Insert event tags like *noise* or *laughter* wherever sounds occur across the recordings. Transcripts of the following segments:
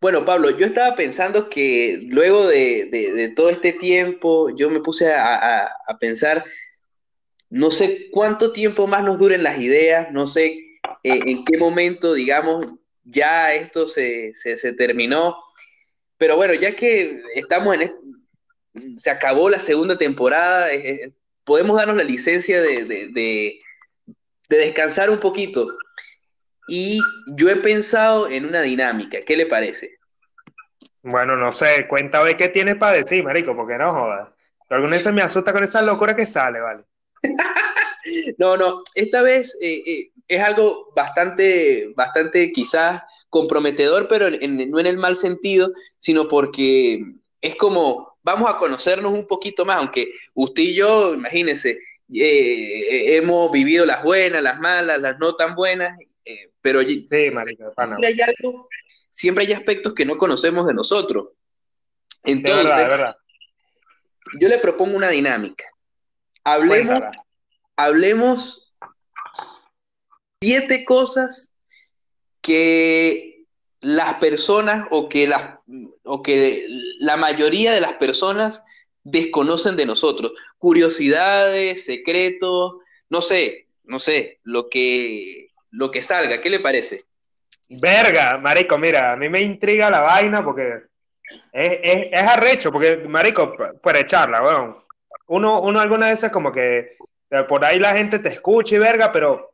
Bueno, Pablo, yo estaba pensando que luego de, todo este tiempo, yo me puse a, pensar, no sé cuánto tiempo más nos duren las ideas, no sé eh, en qué momento, digamos, ya esto se, terminó, pero bueno, ya que estamos en, se acabó la segunda temporada, podemos darnos la licencia de, de descansar un poquito. Y yo he pensado en una dinámica, ¿qué le parece? Bueno, no sé, cuéntame qué tienes para decir, marico, porque no jodas. Alguna vez se me asusta con esa locura que sale, ¿vale? *laughs* no, no, esta vez eh, eh, es algo bastante, bastante quizás comprometedor, pero no en el mal sentido, sino porque es como, vamos a conocernos un poquito más, aunque usted y yo, imagínense, eh, hemos vivido las buenas, las malas, las no tan buenas, pero sí, marico, siempre hay aspectos que no conocemos de nosotros. Entonces, yo le propongo una dinámica. Hablemos, hablemos siete cosas que las personas o que, la, o que la mayoría de las personas desconocen de nosotros. Curiosidades, secretos, no sé, no sé, lo que, lo que salga. ¿Qué le parece? Verga, marico, mira, a mí me intriga la vaina porque es, es, arrecho, porque, marico, fuera de charla, weón. Uno, uno algunas veces como que eh, por ahí la gente te escucha y verga, pero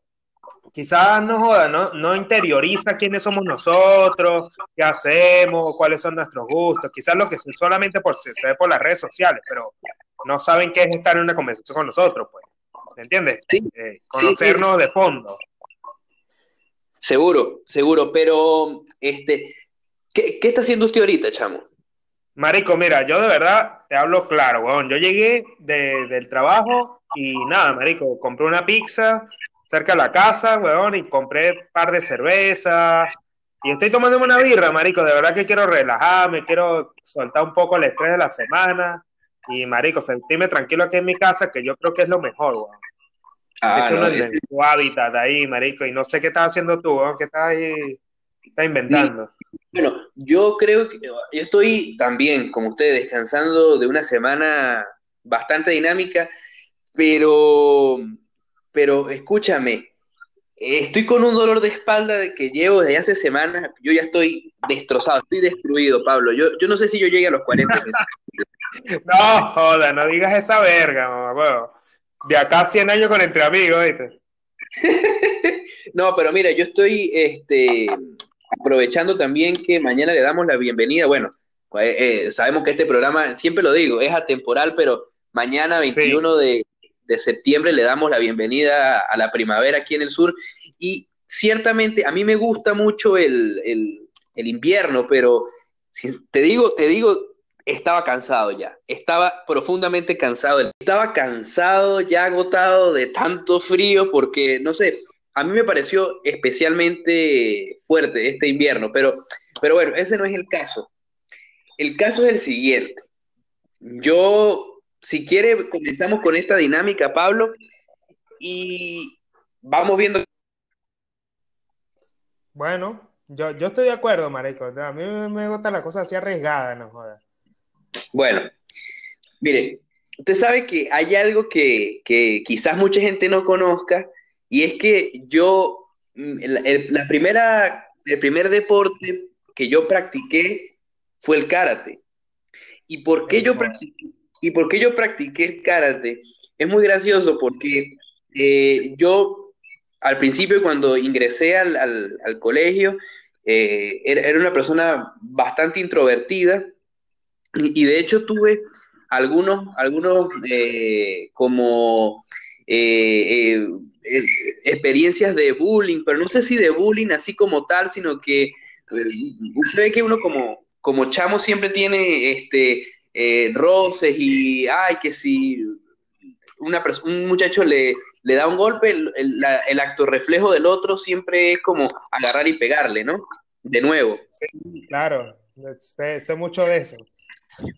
quizás no joda, ¿no? no interioriza quiénes somos nosotros, qué hacemos, cuáles son nuestros gustos, quizás lo que solamente por, se ve por las redes sociales, pero no saben qué es estar en una conversación con nosotros, pues. ¿Me entiendes? Sí, eh, conocernos de fondo. Seguro, seguro, pero este, ¿qué, está haciendo usted ahorita, chamo? Marico, mira, yo de verdad te hablo claro, weón. Yo llegué del trabajo y nada, marico, compré una pizza cerca de la casa, weón, y compré un par de cervezas. Y estoy tomando una birra, marico. De verdad que quiero relajarme, quiero soltar un poco el estrés de la semana. Y, marico, sentirme tranquilo aquí en mi casa, que yo creo que es lo mejor, weón. Ah, es uno de tu hábitat ahí, marico, y no sé qué estás haciendo tú, ¿qué estás ahí estás inventando? bueno, yo creo que yo estoy también, como ustedes, descansando de una semana bastante dinámica, pero, pero escúchame, estoy con un dolor de espalda de que llevo desde hace semanas, yo ya estoy destrozado, estoy destruido, Pablo. Yo, yo no sé si yo llegue a los 40. *laughs* no, joda, no digas esa verga, mamá, de acá a 100 años con entre amigos, ¿viste? *laughs* no, pero mira, yo estoy este, aprovechando también que mañana le damos la bienvenida. Bueno, eh, eh, sabemos que este programa, siempre lo digo, es atemporal, pero mañana, 21 de, septiembre, le damos la bienvenida a la primavera aquí en el sur. Y ciertamente a mí me gusta mucho el, el invierno, pero si te digo, te digo, estaba cansado ya, estaba profundamente cansado, estaba cansado, ya agotado de tanto frío, porque, no sé, a mí me pareció especialmente fuerte este invierno, pero, pero bueno, ese no es el caso. El caso es el siguiente. Yo, si quiere, comenzamos con esta dinámica, Pablo, y vamos viendo. Bueno, yo, yo estoy de acuerdo, Marico. A mí me gusta la cosa así arriesgada, no jodas. Bueno, mire, usted sabe que hay algo que, quizás mucha gente no conozca, y es que yo, mm, el, la primera, el primer deporte que yo practiqué fue el karate. ¿Y por qué, yo practiqué, y por qué yo practiqué el karate? Es muy gracioso porque eh, yo, al principio, cuando ingresé al, colegio, eh, era, una persona bastante introvertida y, de hecho tuve algunos, algunos eh, como experiencias de bullying, pero no sé si de bullying así como tal, sino que usted ve que uno como, como chamo siempre tiene este roces y ay que si una un muchacho le, le da un golpe, el, el, acto reflejo del otro siempre es como agarrar y pegarle, ¿no? De nuevo. claro, sé mucho de eso.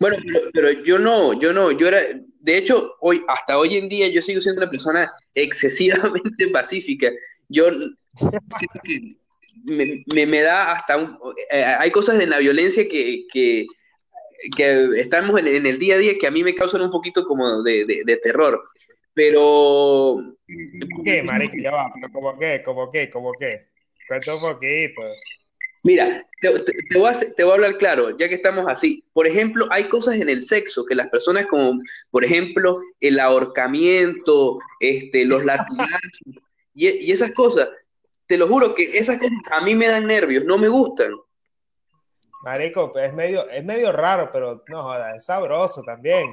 Bueno, pero, yo no, yo no, yo era, de hecho, hoy, hasta hoy en día yo sigo siendo una persona *laughs* excesivamente pacífica. Yo me, me, da hasta un, eh, hay cosas de la violencia que, que, estamos en, el día a día que a mí me causan un poquito como de, de, terror. Pero. ¿Qué, marico? Ya va, pero ¿cómo qué? ¿Cómo qué? ¿Cómo qué? Cuento un poquito. Mira, te, voy a, te, voy a, hablar claro, ya que estamos así. Por ejemplo, hay cosas en el sexo que las personas como, por ejemplo, el ahorcamiento, este, los latigazos y, y, esas cosas, te lo juro que esas cosas a mí me dan nervios, no me gustan. Marico, es medio, es medio raro, pero no joda, es sabroso también.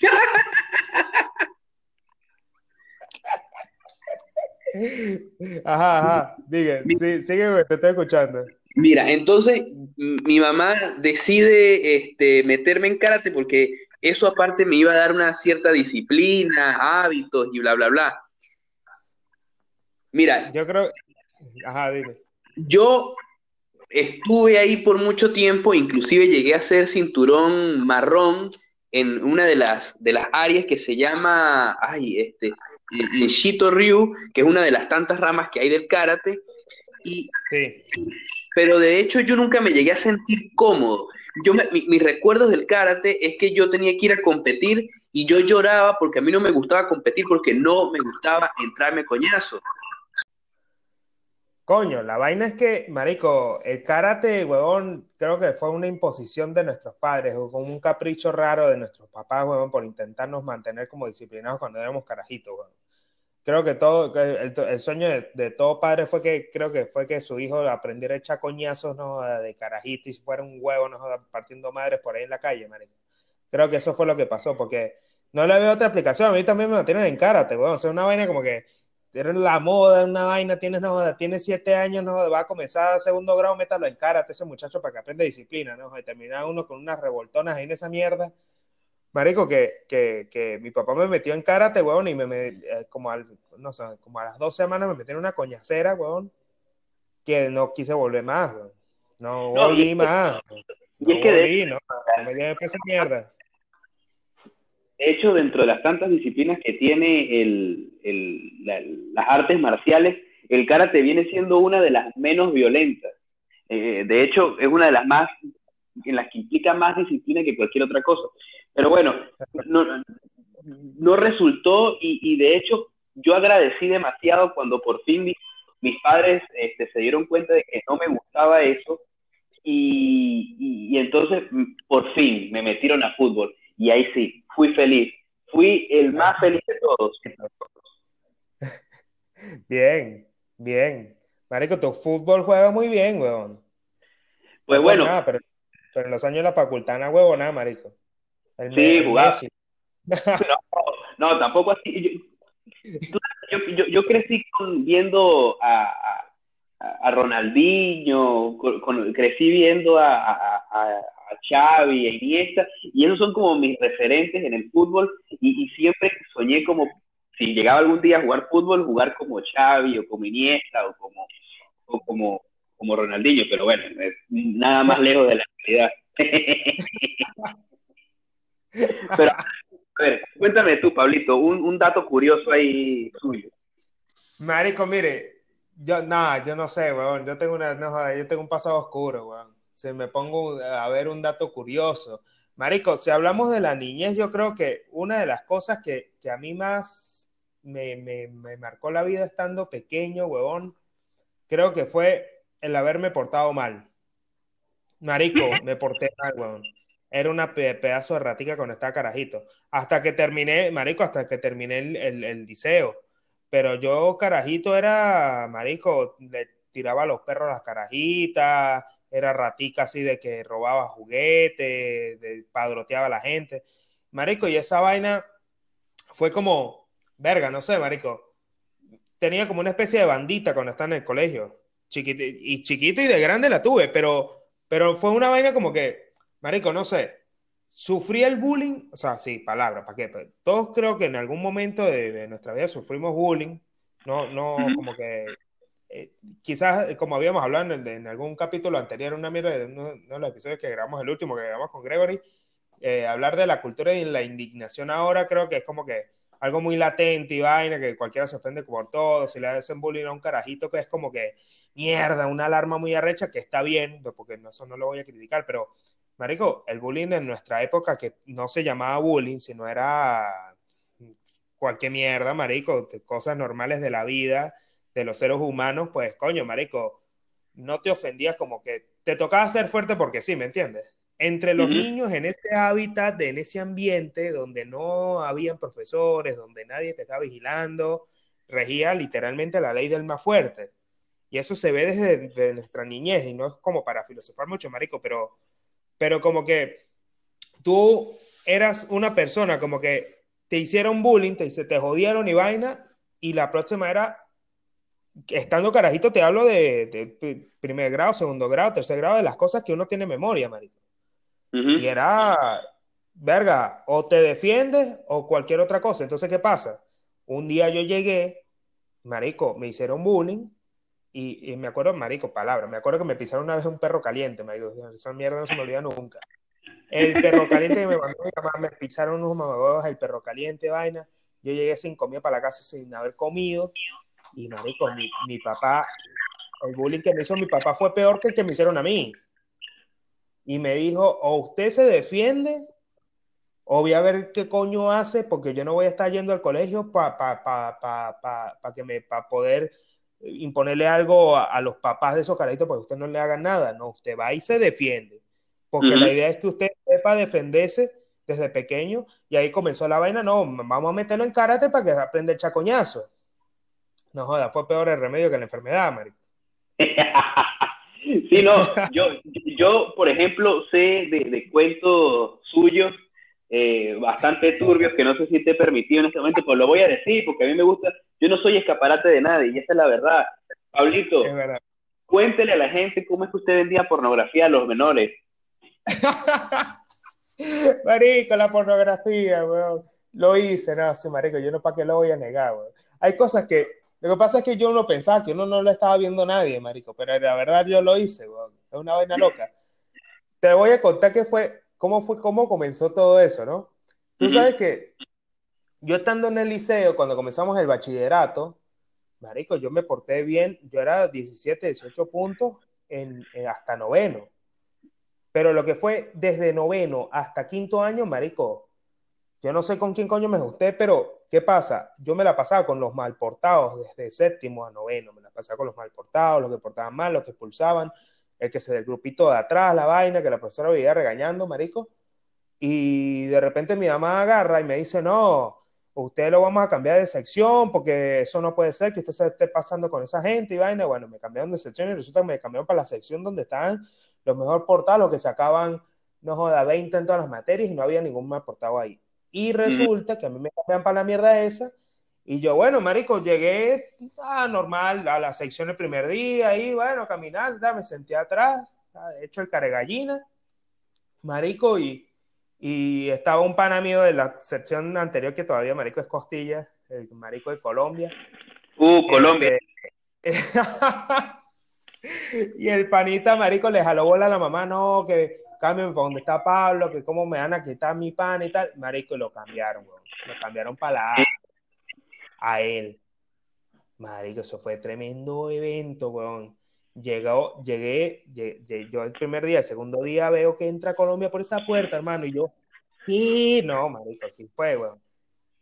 *laughs* ajá, ajá, diga, sí, sigue, te estoy escuchando. Mira, entonces mi mamá decide este, meterme en karate porque eso aparte me iba a dar una cierta disciplina, hábitos y bla, bla, bla. Mira. Yo creo. Ajá, dime. Yo estuve ahí por mucho tiempo, inclusive llegué a ser cinturón marrón en una de las, de las áreas que se llama, ay, este, el Shito Ryu, que es una de las tantas ramas que hay del karate. Y, sí pero de hecho yo nunca me llegué a sentir cómodo. Yo mis recuerdos del karate es que yo tenía que ir a competir y yo lloraba porque a mí no me gustaba competir porque no me gustaba entrarme coñazo. Coño, la vaina es que, marico, el karate, huevón, creo que fue una imposición de nuestros padres, o como un capricho raro de nuestros papás, huevón, por intentarnos mantener como disciplinados cuando éramos carajitos, huevón creo que todo, el, sueño de, todo padre fue que, creo que fue que su hijo aprendiera a echar coñazos, ¿no? De carajito y fuera un huevo, ¿no? Partiendo madres por ahí en la calle, marico. Creo que eso fue lo que pasó, porque no le veo otra aplicación. A mí también me mantienen en karate, weón. O sea, una vaina como que eres la moda, una vaina, tienes, no, tienes siete años, no, va a comenzar segundo grado, métalo en karate ese muchacho para que aprenda disciplina, ¿no? Y terminar uno con unas revoltonas ahí en esa mierda Marico, que, que, que, mi papá me metió en karate, weón, y me, me eh, como, al, no sé, como a las dos semanas me metió en una coñacera, weón, que no quise volver más, weón. No, volví más. No y es que volví, no, me esa mierda. De hecho, dentro de las tantas disciplinas que tiene el, el, las artes marciales, el karate viene siendo una de las menos violentas. Eh, de hecho, es una de las más, en las que implica más disciplina que cualquier otra cosa. Pero bueno, no, no resultó y, de hecho yo agradecí demasiado cuando por fin mis, padres este, se dieron cuenta de que no me gustaba eso y, entonces por fin me metieron a fútbol y ahí sí, fui feliz. Fui el más feliz de todos. Bien, bien. Marico, tu fútbol juega muy bien, weón. Pues bueno. pero, en los años de la facultad, no huevo nada, marico sí, jugaba. *laughs* no, tampoco así. Yo, yo, yo, crecí viendo a, a, Ronaldinho, crecí viendo a, a, Xavi, a Iniesta, y esos son como mis referentes en el fútbol, y, y, siempre soñé como, si llegaba algún día a jugar fútbol, jugar como Xavi, o como Iniesta, o como, o como, como Ronaldinho, pero bueno, nada más lejos de la realidad. *laughs* Pero, a ver, cuéntame tú, Pablito, un, dato curioso ahí suyo. Marico, mire, yo, nada, yo no sé, weón, yo tengo una, yo tengo un pasado oscuro, weón. Si me pongo a ver un dato curioso. Marico, si hablamos de la niñez, yo creo que una de las cosas que, a mí más me, me, me, marcó la vida estando pequeño, weón, creo que fue el haberme portado mal. Marico, *laughs* me porté mal, weón era una pedazo de ratica con esta carajito. Hasta que terminé, marico, hasta que terminé el, el, liceo. Pero yo, carajito, era, marico, le tiraba a los perros las carajitas, era ratica así de que robaba juguetes, de, padroteaba a la gente. Marico, y esa vaina fue como, verga, no sé, marico. Tenía como una especie de bandita cuando estaba en el colegio. Chiquito, y chiquito y de grande la tuve, pero, pero fue una vaina como que Marico, no sé, sufrí el bullying, o sea, sí, palabra, ¿para qué? Pues, todos creo que en algún momento de, nuestra vida sufrimos bullying, no, no, como que, eh, quizás, como habíamos hablado en, algún capítulo anterior, una mierda de uno, de los episodios que grabamos, el último que grabamos con Gregory, eh, hablar de la cultura y la indignación ahora creo que es como que algo muy latente y vaina, que cualquiera se ofende por todo, si le hacen bullying a un carajito que es como que mierda, una alarma muy arrecha, que está bien, porque eso no lo voy a criticar, pero Marico, el bullying en nuestra época, que no se llamaba bullying, sino era cualquier mierda, Marico, cosas normales de la vida, de los seres humanos, pues coño, Marico, no te ofendías como que te tocaba ser fuerte porque sí, ¿me entiendes? Entre los niños en ese hábitat, en ese ambiente donde no habían profesores, donde nadie te estaba vigilando, regía literalmente la ley del más fuerte. Y eso se ve desde, nuestra niñez y no es como para filosofar mucho, marico, pero, pero como que tú eras una persona como que te hicieron bullying, te, te jodieron y vaina, y la próxima era, estando carajito, te hablo de, de primer grado, segundo grado, tercer grado, de las cosas que uno tiene memoria, marico. Y era, verga, o te defiendes o cualquier otra cosa. Entonces, ¿qué pasa? Un día yo llegué, marico, me hicieron bullying y, me acuerdo, marico, palabra, me acuerdo que me pisaron una vez un perro caliente, marico, esa mierda no se me olvida nunca. El perro caliente que me mandó mi mamá, me pisaron unos mamagos, el perro caliente, vaina. Yo llegué sin comida para la casa sin haber comido y, marico, mi, mi papá, el bullying que me hizo mi papá fue peor que el que me hicieron a mí y me dijo, o usted se defiende, o voy a ver qué coño hace, porque yo no voy a estar yendo al colegio para pa, pa, que me, para poder imponerle algo a, los papás de esos carajitos, porque usted no le haga nada, no, usted va y se defiende, porque la idea es que usted sepa defenderse desde pequeño, y ahí comenzó la vaina, no, vamos a meterlo en karate para que aprenda el chacoñazo. No joda, fue peor el remedio que la enfermedad, marico. *laughs* Sí, no, yo, yo por ejemplo, sé de, cuentos suyos eh, bastante turbios que no sé si te permitido en este momento, pero lo voy a decir porque a mí me gusta, yo no soy escaparate de nadie y esa es la verdad. Pablito, cuéntele a la gente cómo es que usted vendía pornografía a los menores. *laughs* marico, la pornografía, weón. Lo hice, no, sí, marico, yo no para qué lo voy a negar, weón. Hay cosas que lo que pasa es que yo no pensaba que uno no lo estaba viendo nadie, marico, pero la verdad yo lo hice, Es una vaina loca. Te voy a contar qué fue, cómo fue, cómo comenzó todo eso, ¿no? Tú sabes que yo estando en el liceo, cuando comenzamos el bachillerato, marico, yo me porté bien, yo era 17, 18 puntos en, hasta noveno. Pero lo que fue desde noveno hasta quinto año, marico, yo no sé con quién coño me ajusté, pero ¿Qué pasa? Yo me la pasaba con los mal portados desde séptimo a noveno, me la pasaba con los mal portados, los que portaban mal, los que expulsaban, el que se del grupito de atrás, la vaina, que la profesora veía regañando, marico. Y de repente mi mamá agarra y me dice, no, usted lo vamos a cambiar de sección porque eso no puede ser que usted se esté pasando con esa gente y vaina. Bueno, me cambiaron de sección y resulta que me cambiaron para la sección donde estaban los mejor portados, los que sacaban, no joda, 20 en todas las materias y no había ningún mal portado ahí. Y resulta que a mí me cambian para la mierda esa. Y yo, bueno, marico, llegué a ah, normal a la sección el primer día y bueno, caminando, me senté atrás, he hecho el caregallina, marico, y, y estaba un pana mío de la sección anterior que todavía, marico, es Costilla, el marico de Colombia. Uh, Colombia. Este, *laughs* y el panita, marico, le jaló bola a la mamá, no, que cámbiame para donde está Pablo, que cómo me van a quitar mi pan y tal. Marico, lo cambiaron, weón. Lo cambiaron para la a, él. Marico, eso fue tremendo evento, weón. Llegó, llegué, llegué, yo el primer día, el segundo día veo que entra Colombia por esa puerta, hermano, y yo, sí, no, marico, así fue, weón.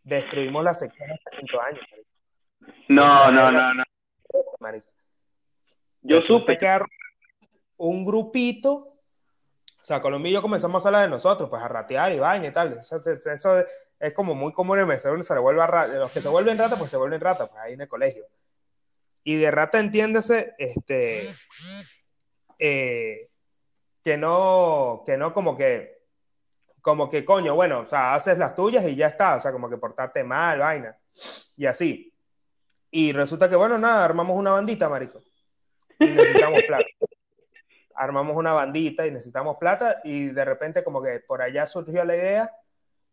Destruimos la sección hasta quinto año, marico. No, no, no, no. Marico. Yo supe que un grupito sea, Colombia y yo comenzamos a hablar de nosotros, pues a ratear y vaina y tal. Eso, es como muy común en Venezuela, se le vuelve a los que se vuelven rata, pues se vuelven rata, pues ahí en el colegio. Y de rata entiéndese, este, eh, que no, que no como que, como que coño, bueno, o sea, haces las tuyas y ya está, o sea, como que portarte mal, vaina, y así. Y resulta que, bueno, nada, armamos una bandita, marico. Y necesitamos plata armamos una bandita y necesitamos plata y de repente como que por allá surgió la idea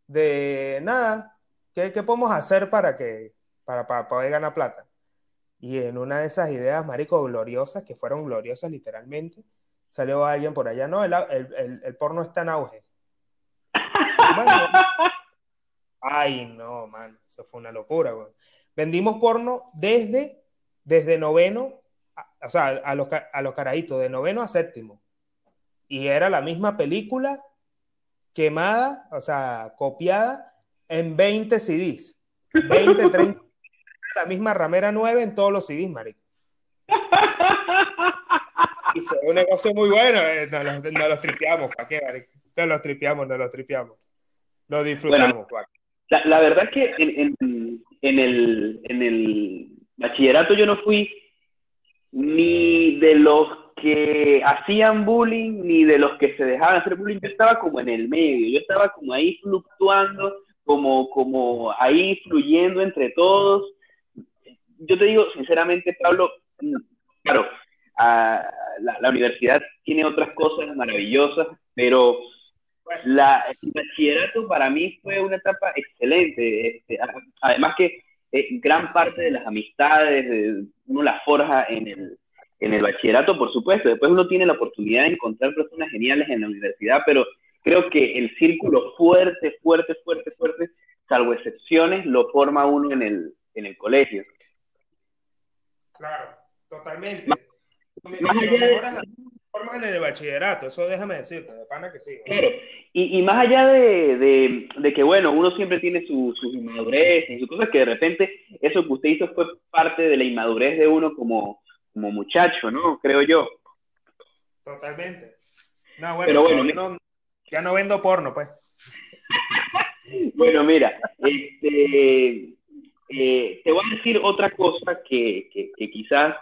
de nada, ¿qué, qué podemos hacer para que para, para, poder ganar plata? Y en una de esas ideas, marico, gloriosas, que fueron gloriosas literalmente, salió alguien por allá, no, el, el, el, porno está en auge. *laughs* Ay, no, man, eso fue una locura, güey. Vendimos porno desde, desde noveno, o sea, a los, a los carajitos, de noveno a séptimo. Y era la misma película quemada, o sea, copiada en 20 CDs. 20, 30. la misma ramera 9 en todos los CDs, marico. Y fue un negocio muy bueno. Eh, nos, los, nos los tripeamos, ¿para qué, marico? Nos los tripeamos, nos los tripeamos. Lo disfrutamos, bueno, la, la, verdad es que en, en, en, el, en el bachillerato yo no fui ni de los que hacían bullying ni de los que se dejaban hacer bullying, yo estaba como en el medio, yo estaba como ahí fluctuando, como, como ahí fluyendo entre todos. Yo te digo, sinceramente, Pablo, claro, a, la, la, universidad tiene otras cosas maravillosas, pero la, el bachillerato para mí fue una etapa excelente. Este, además que eh, gran parte de las amistades, de, uno las forja en el, en el bachillerato, por supuesto. Después uno tiene la oportunidad de encontrar personas geniales en la universidad, pero creo que el círculo fuerte, fuerte, fuerte, fuerte, salvo excepciones, lo forma uno en el, en el colegio. Claro, totalmente. Más, más allá de... forman en el bachillerato, eso déjame decirte, de pana que sí. Claro, y, y más allá de, de, de, que, bueno, uno siempre tiene su, su inmadurez y sus cosas, que de repente eso que usted hizo fue parte de la inmadurez de uno como, como muchacho, ¿no? Creo yo. Totalmente. No, bueno, Pero bueno ya, no, ya no vendo porno, pues. *laughs* bueno, mira, este, eh, te voy a decir otra cosa que, que, que, quizás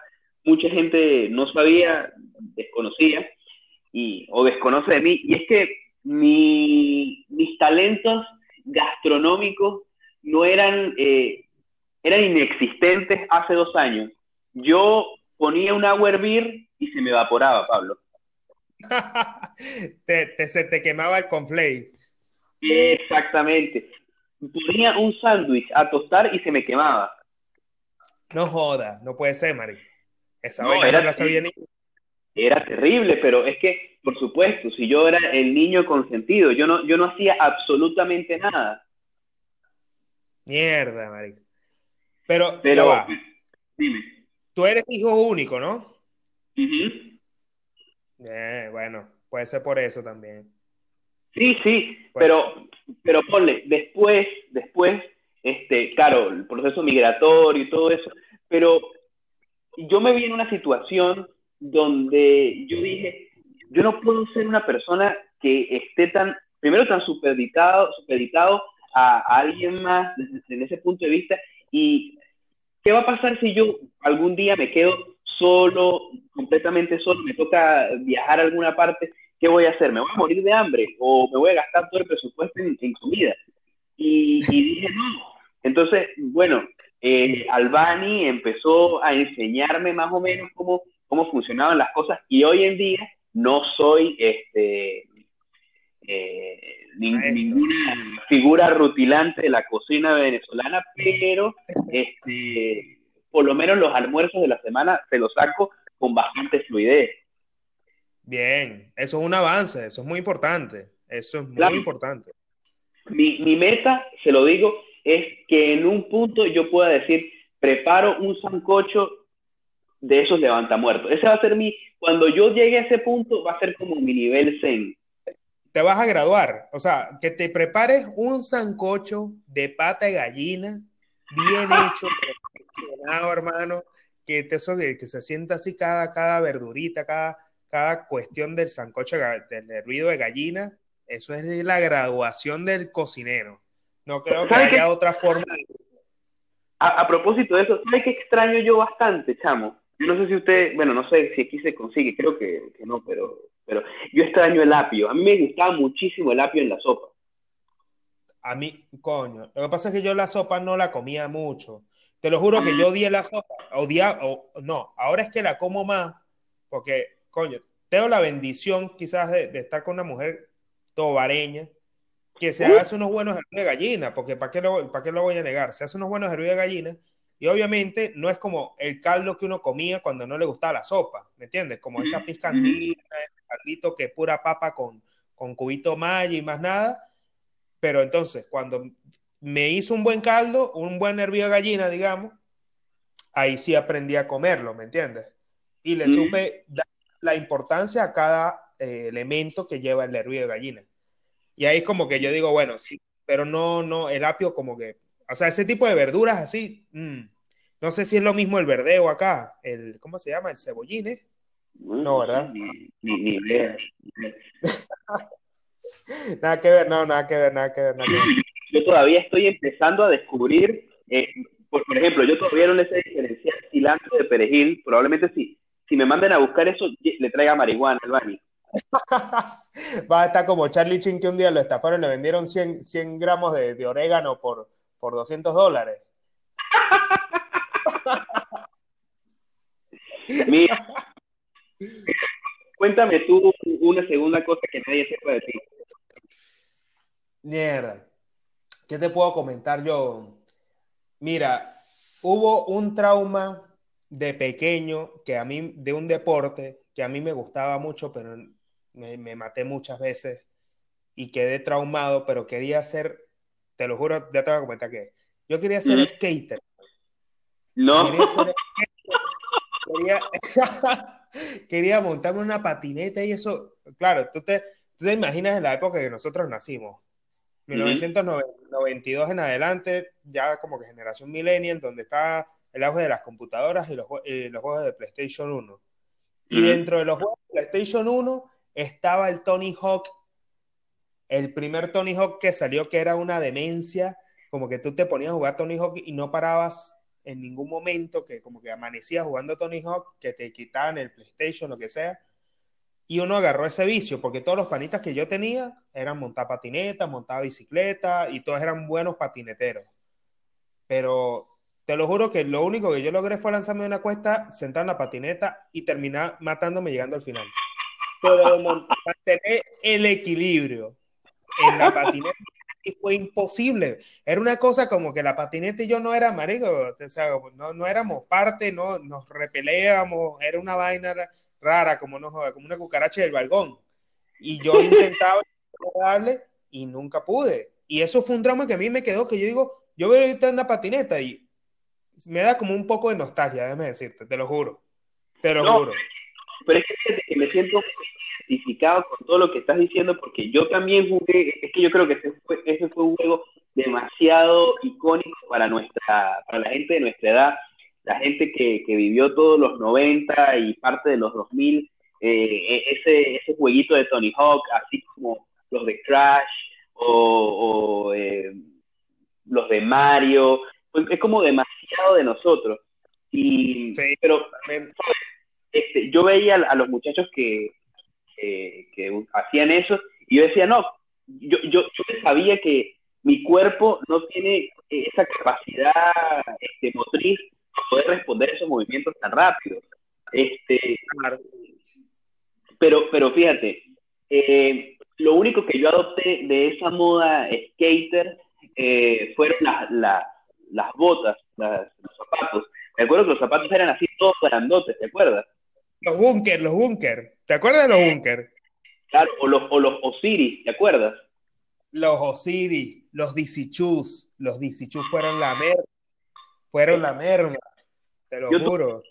mucha gente no sabía, desconocía, y, o desconoce de mí, y es que mi, mis talentos gastronómicos no eran, eh, eran inexistentes hace dos años. Yo ponía un agua a hervir y se me evaporaba, Pablo. *laughs* te, te, se te quemaba el conflate. Exactamente. Ponía un sándwich a tostar y se me quemaba. No joda, no puede ser, Mari. Esa no, era, no la sabía ni... era terrible, pero es que, por supuesto, si yo era el niño consentido, yo no, yo no hacía absolutamente nada. Mierda, Mari. Pero, pero va. dime tú eres hijo único, ¿no? Uh -huh. eh, bueno, puede ser por eso también. Sí, sí, pues, pero, pero ponle, después, después, este, claro, el proceso migratorio y todo eso, pero yo me vi en una situación donde yo dije, yo no puedo ser una persona que esté tan, primero tan supeditado, supeditado a, alguien más desde, ese punto de vista y ¿Qué va a pasar si yo algún día me quedo solo, completamente solo, me toca viajar a alguna parte? ¿Qué voy a hacer? ¿Me voy a morir de hambre o me voy a gastar todo el presupuesto en, en comida? Y, y, dije, no. Entonces, bueno, eh, Albani empezó a enseñarme más o menos cómo, cómo funcionaban las cosas y hoy en día no soy este, eh, ni, ninguna figura rutilante de la cocina venezolana, pero este, por lo menos los almuerzos de la semana se los saco con bastante fluidez. Bien, eso es un avance, eso es muy importante, eso es muy claro. importante. Mi, mi meta, se lo digo, es que en un punto yo pueda decir, preparo un sancocho de esos levantamuertos. Ese va a ser mi, cuando yo llegue a ese punto, va a ser como mi nivel zen te vas a graduar. O sea, que te prepares un sancocho de pata de gallina, bien *laughs* hecho, hermano, que, te, eso, que, que, se sienta así cada, cada verdurita, cada, cada cuestión del sancocho, del ruido de gallina. Eso es la graduación del cocinero. No creo que haya otra forma. A, a, propósito de eso, ¿sabes qué extraño yo bastante, chamo? Yo no sé si usted, bueno, no sé si aquí se consigue, creo que, que no, pero pero yo extraño el apio. A mí me gustaba muchísimo el apio en la sopa. A mí, coño, lo que pasa es que yo la sopa no la comía mucho. Te lo juro que yo odié la sopa, odiaba, o, no, ahora es que la como más, porque, coño, tengo la bendición quizás de, de estar con una mujer tobareña que se hace unos buenos de gallina, porque ¿para qué, lo, ¿para qué lo voy a negar? Se hace unos buenos de gallina y obviamente no es como el caldo que uno comía cuando no le gustaba la sopa, ¿me entiendes? Como esa pizcandina, caldito que es pura papa con, con cubito maya y más nada. pero entonces cuando me hizo un buen caldo, un buen hervido de gallina, digamos, ahí sí aprendí a comerlo, ¿me entiendes? Y le supe dar la importancia a cada eh, elemento que lleva el hervido de gallina. Y ahí es como que yo digo, bueno, sí, pero no, no, el apio como que, o sea, ese tipo de verduras así, mm, no sé si es lo mismo el verdeo acá, el, ¿cómo se llama? El cebollín, ¿eh? No, ¿verdad? Ni, idea. *laughs* nada que ver, no, nada que ver, nada que ver, nada que ver. Yo todavía estoy empezando a descubrir, eh, por, ejemplo, yo todavía no le sé diferenciar cilantro de perejil, probablemente si, si me manden a buscar eso, le traiga marihuana al baño. *laughs* Va a estar como Charlie Chin que un día lo estafaron y le vendieron 100, 100 gramos de, de orégano por, por 200 dólares. *laughs* Mira, cuéntame tú una segunda cosa que nadie sepa de ti. Mierda. ¿Qué te puedo comentar yo? Mira, hubo un trauma de pequeño que a mí, de un deporte que a mí me gustaba mucho, pero me, maté muchas veces y quedé traumado, pero quería ser, te lo juro, ya te voy a comentar que yo quería ser skater. No. *laughs* Quería, montarme una patineta y eso, claro, tú te, tú te imaginas en la época que nosotros nacimos, 1992 en adelante, ya como que generación millennial, donde está el auge de las computadoras y los, los juegos de PlayStation 1. Y dentro de los juegos de PlayStation 1 estaba el Tony Hawk, el primer Tony Hawk que salió que era una demencia, como que tú te ponías a jugar Tony Hawk y no parabas en ningún momento, que como que amanecías jugando Tony Hawk, que te quitaban el PlayStation, lo que sea. Y uno agarró ese vicio, porque todos los panitas que yo tenía eran montar patineta, montar bicicleta, y todos eran buenos patineteros. Pero te lo juro que lo único que yo logré fue lanzarme de una cuesta, sentar en la patineta y terminar matándome llegando al final. Pero mantener el equilibrio en la patineta fue imposible. Era una cosa como que la patineta y yo no era marico, o sea, no, no éramos parte, no nos repeleábamos, era una vaina rara, como, no, como una cucaracha del balgón. Y yo intentaba darle y nunca pude. Y eso fue un drama que a mí me quedó, que yo digo, yo veo ahorita en una patineta y me da como un poco de nostalgia, déjame decirte, te lo juro. Te lo juro. Pero es que me siento identificado con todo lo que estás diciendo porque yo también jugué, es que yo creo que ese fue, ese fue un juego demasiado icónico para nuestra, para la gente de nuestra edad, la gente que, que vivió todos los 90 y parte de los 2000, eh, e, ese, ese jueguito de Tony Hawk, así como los de Crash o, o eh, los de Mario, es como demasiado de nosotros. Y, pero este, yo veía a, los muchachos que, que, hacían eso y yo decía, no, yo, yo, yo sabía que mi cuerpo no tiene esa capacidad este, motriz para poder responder a esos movimientos tan rápidos. Este, pero, pero fíjate, eh, lo único que yo adopté de esa moda skater eh, fueron las botas, los zapatos. Me acuerdo que los zapatos eran así todos grandotes, ¿te acuerdas? Los búnker, los búnker. ¿Te acuerdas de los búnker? Claro, o los, o los Osiris, ¿te acuerdas? Los Osiris, los Disichus, los Disichus fueron la merda. Fueron la merda, te lo juro.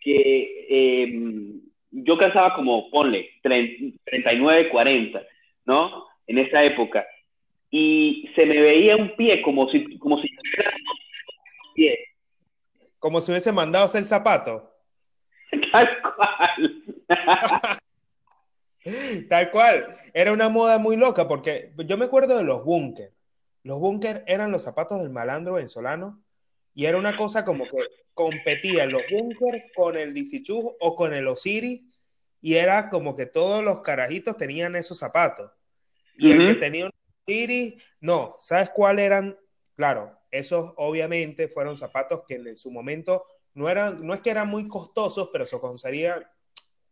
Que em, yo calzaba como, ponle, 39, 40, ¿no? En esa época. Y se me veía un pie como si, como si pie. Como si hubiese mandado a hacer zapato. Tal cual. *laughs* Tal cual. Era una moda muy loca porque yo me acuerdo de los búnker. Los búnker eran los zapatos del malandro venezolano y era una cosa como que competían los búnker con el Disichu o con el Osiris y era como que todos los carajitos tenían esos zapatos. Y el que tenía un Osiris, no, ¿sabes cuál eran? Claro, esos obviamente fueron zapatos que en su momento no eran, no es que eran muy costosos, pero se conseguía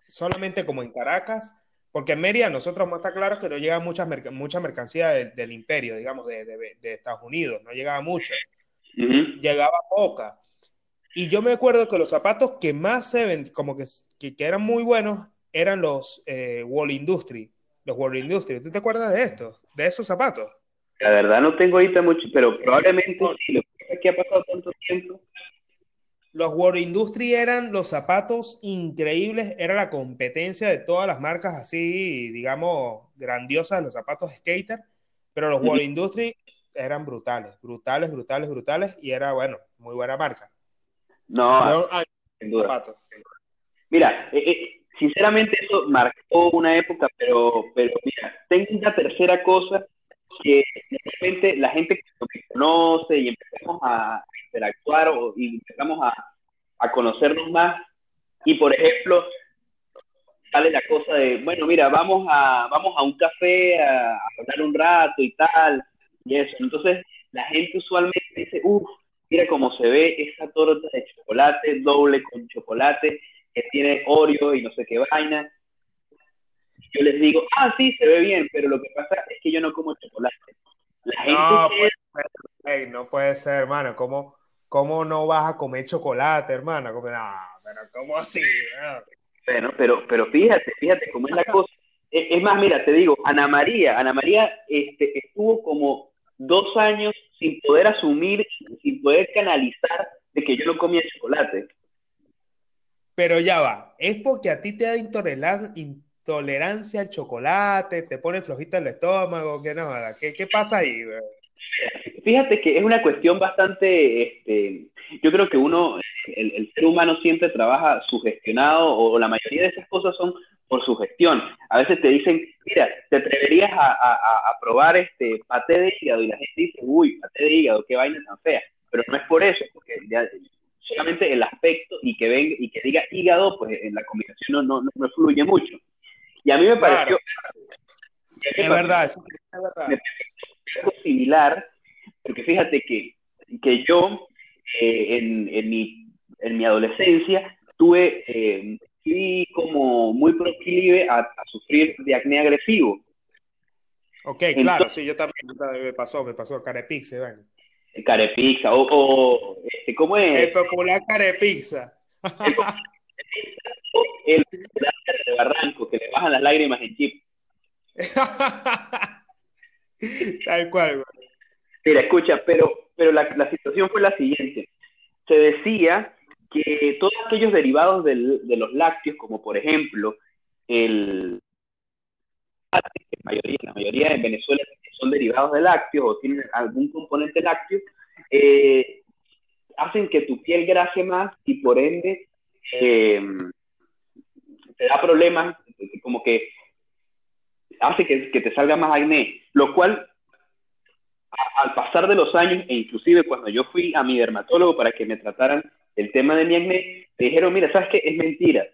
solamente como en Caracas, porque en Mérida nosotros más está claro que no llega mucha, mucha mercancía del, imperio, digamos, de, de, Estados Unidos, no llegaba mucho, llegaba poca. Y yo me acuerdo que los zapatos que más se ven, como que, que, eran muy buenos, eran los eh, Wall Industry, los Wall Industry. ¿Tú te acuerdas de estos, de esos zapatos? La verdad no tengo ahorita mucho, pero probablemente sí, lo que ha pasado tanto tiempo. Los World Industry eran los zapatos increíbles, era la competencia de todas las marcas así, digamos, grandiosas, los zapatos skater, pero los World Industry eran brutales, brutales, brutales, brutales, y era, bueno, muy buena marca. No, sin duda. Mira, eh, eh, sinceramente eso marcó una época, pero, pero mira, tengo una tercera cosa que de repente la gente que conoce y empezamos a interactuar o, y empezamos a, a conocernos más y por ejemplo sale la cosa de, bueno, mira, vamos a, vamos a un café a, a hablar un rato y tal, y eso. Entonces, la gente usualmente dice, uff, mira cómo se ve esa torta de chocolate, doble con chocolate, que tiene Oreo y no sé qué vaina. Yo les digo, ah, sí, se ve bien, pero lo que pasa es que yo no como chocolate. La gente no, puede ser, no puede ser, hermano. ¿Cómo, ¿Cómo no vas a comer chocolate, hermano? no, pero ¿cómo así? Bueno, pero, pero fíjate, fíjate cómo es la cosa. Es, más, mira, te digo, Ana María, Ana María este, estuvo como dos años sin poder asumir, sin poder canalizar de que yo no comía chocolate. Pero ya va, es porque a ti te da intolerancia al chocolate, te pone flojita el estómago, ¿qué no? ¿Qué, qué pasa ahí? Fíjate que es una cuestión bastante, este, yo creo que uno, el, ser humano siempre trabaja sugestionado o la mayoría de esas cosas son por sugestión. A veces te dicen, mira, te atreverías a, a, a probar este paté de hígado y la gente dice, uy, paté de hígado, qué vaina tan fea. Pero no es por eso, porque ya, solamente el aspecto y que venga y que diga hígado, pues en la combinación no, no, no fluye mucho. Y a mí me pareció. Es, verdad, es verdad. algo similar, porque fíjate que, que yo eh, en, en, mi, en mi adolescencia tuve, eh, fui como muy proclive a, a, sufrir de acné agresivo. Ok, claro, sí, yo también, me pasó, me pasó carepixe, bueno. Carepizza, o, o este, ¿cómo es? El popular carepizza. El, de Barranco, que le bajan las lágrimas en chip. *laughs* Tal cual, Mira, escucha, pero, pero la, la, situación fue la siguiente. Se decía que todos aquellos derivados del, de los lácteos, como por ejemplo el la mayoría, la mayoría en Venezuela son derivados de lácteos o tienen algún componente lácteo, eh, hacen que tu piel grase más y por ende eh, te da problemas, como que hace que, te salga más acné, lo cual al pasar de los años e inclusive cuando yo fui a mi dermatólogo para que me trataran el tema de mi acné, me dijeron, mira, ¿sabes qué? Es mentira.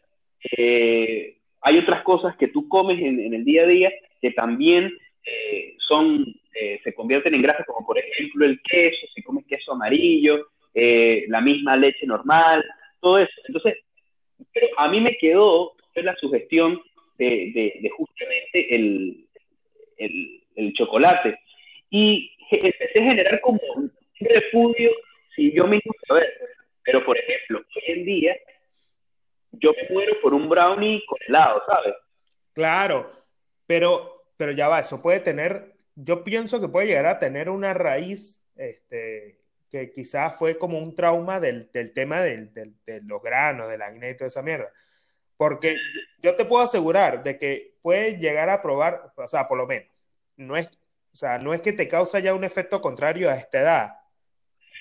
Eh, hay otras cosas que tú comes en, en, el día a día que también eh, son, eh, se convierten en grasas, como por ejemplo el queso, si comes queso amarillo, eh, la misma leche normal, todo eso. Entonces, pero a mí me quedó la sugestión de, justamente el, el, el, chocolate. Y empecé a generar como un repudio si yo mismo saber. Pero, por ejemplo, hoy en día, yo me muero por un brownie con helado, ¿sabes? Claro, pero pero ya va, eso puede tener, yo pienso que puede llegar a tener una raíz, este, que quizás fue como un trauma del, del tema del, del, de los granos, del acné y toda esa mierda. Porque yo te puedo asegurar de que puedes llegar a probar, o sea, por lo menos, no es, o sea, no es que te causa ya un efecto contrario a esta edad,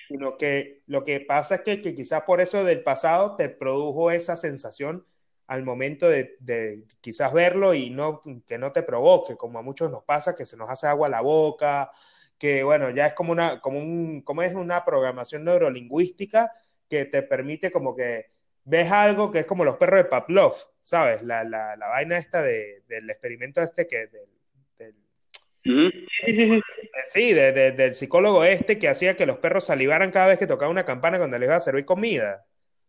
sino que lo que pasa es que, que quizás por eso del pasado te produjo esa sensación al momento de, de, quizás verlo y no, que no te provoque, como a muchos nos pasa, que se nos hace agua a la boca, que bueno, ya es como una, como un, como es una programación neurolingüística que te permite como que ves algo que es como los perros de Pavlov, ¿sabes? La, la, la vaina esta de, del experimento este que... Del, del, sí, de, de, del psicólogo este que hacía que los perros salivaran cada vez que tocaba una campana cuando les iba a servir comida